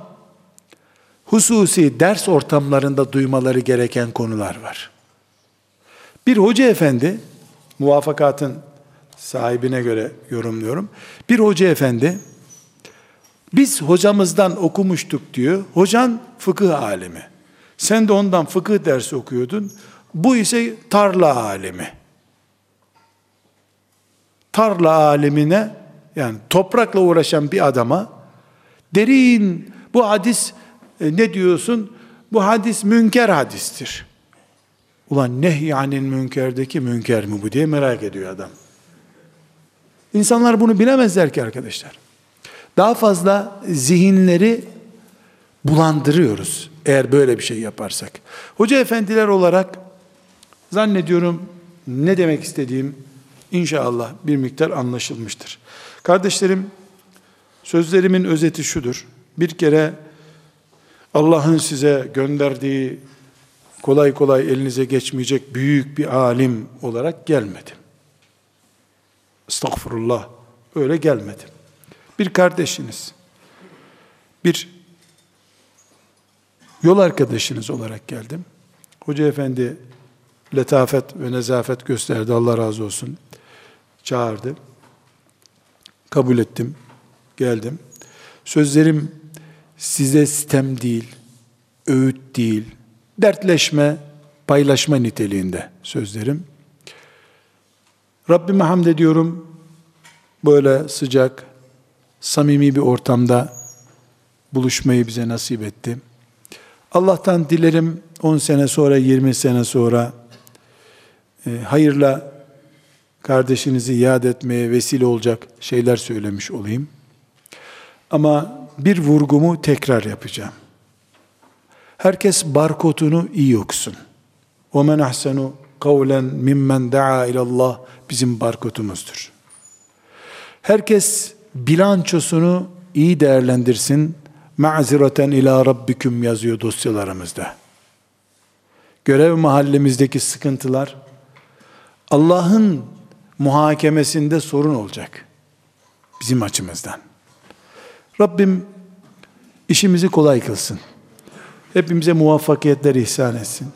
Hususi ders ortamlarında duymaları gereken konular var. Bir hoca efendi, muvafakatın sahibine göre yorumluyorum. Bir hoca efendi, biz hocamızdan okumuştuk diyor. Hocan fıkıh alemi. Sen de ondan fıkıh dersi okuyordun. Bu ise tarla alemi. Tarla alemine yani toprakla uğraşan bir adama derin bu hadis e, ne diyorsun? Bu hadis münker hadistir. Ulan nehyanil münkerdeki münker mi bu diye merak ediyor adam. İnsanlar bunu bilemezler ki arkadaşlar. Daha fazla zihinleri bulandırıyoruz eğer böyle bir şey yaparsak. Hoca efendiler olarak zannediyorum ne demek istediğim inşallah bir miktar anlaşılmıştır. Kardeşlerim, sözlerimin özeti şudur. Bir kere Allah'ın size gönderdiği kolay kolay elinize geçmeyecek büyük bir alim olarak gelmedim. Estağfurullah. Öyle gelmedim. Bir kardeşiniz, bir yol arkadaşınız olarak geldim. Hoca efendi letafet ve nezafet gösterdi. Allah razı olsun. Çağırdı. Kabul ettim. Geldim. Sözlerim size sitem değil, öğüt değil, dertleşme, paylaşma niteliğinde sözlerim. Rabbime hamd ediyorum. Böyle sıcak, samimi bir ortamda buluşmayı bize nasip etti. Allah'tan dilerim 10 sene sonra, 20 sene sonra e, hayırla kardeşinizi yad etmeye vesile olacak şeyler söylemiş olayım. Ama bir vurgumu tekrar yapacağım. Herkes barkodunu iyi okusun. وَمَنْ أَحْسَنُ kavlen mimmen da'a ilallah bizim barkodumuzdur. Herkes bilançosunu iyi değerlendirsin. Ma'zireten ila rabbiküm yazıyor dosyalarımızda. Görev mahallemizdeki sıkıntılar Allah'ın muhakemesinde sorun olacak. Bizim açımızdan. Rabbim işimizi kolay kılsın. Hepimize muvaffakiyetler ihsan etsin.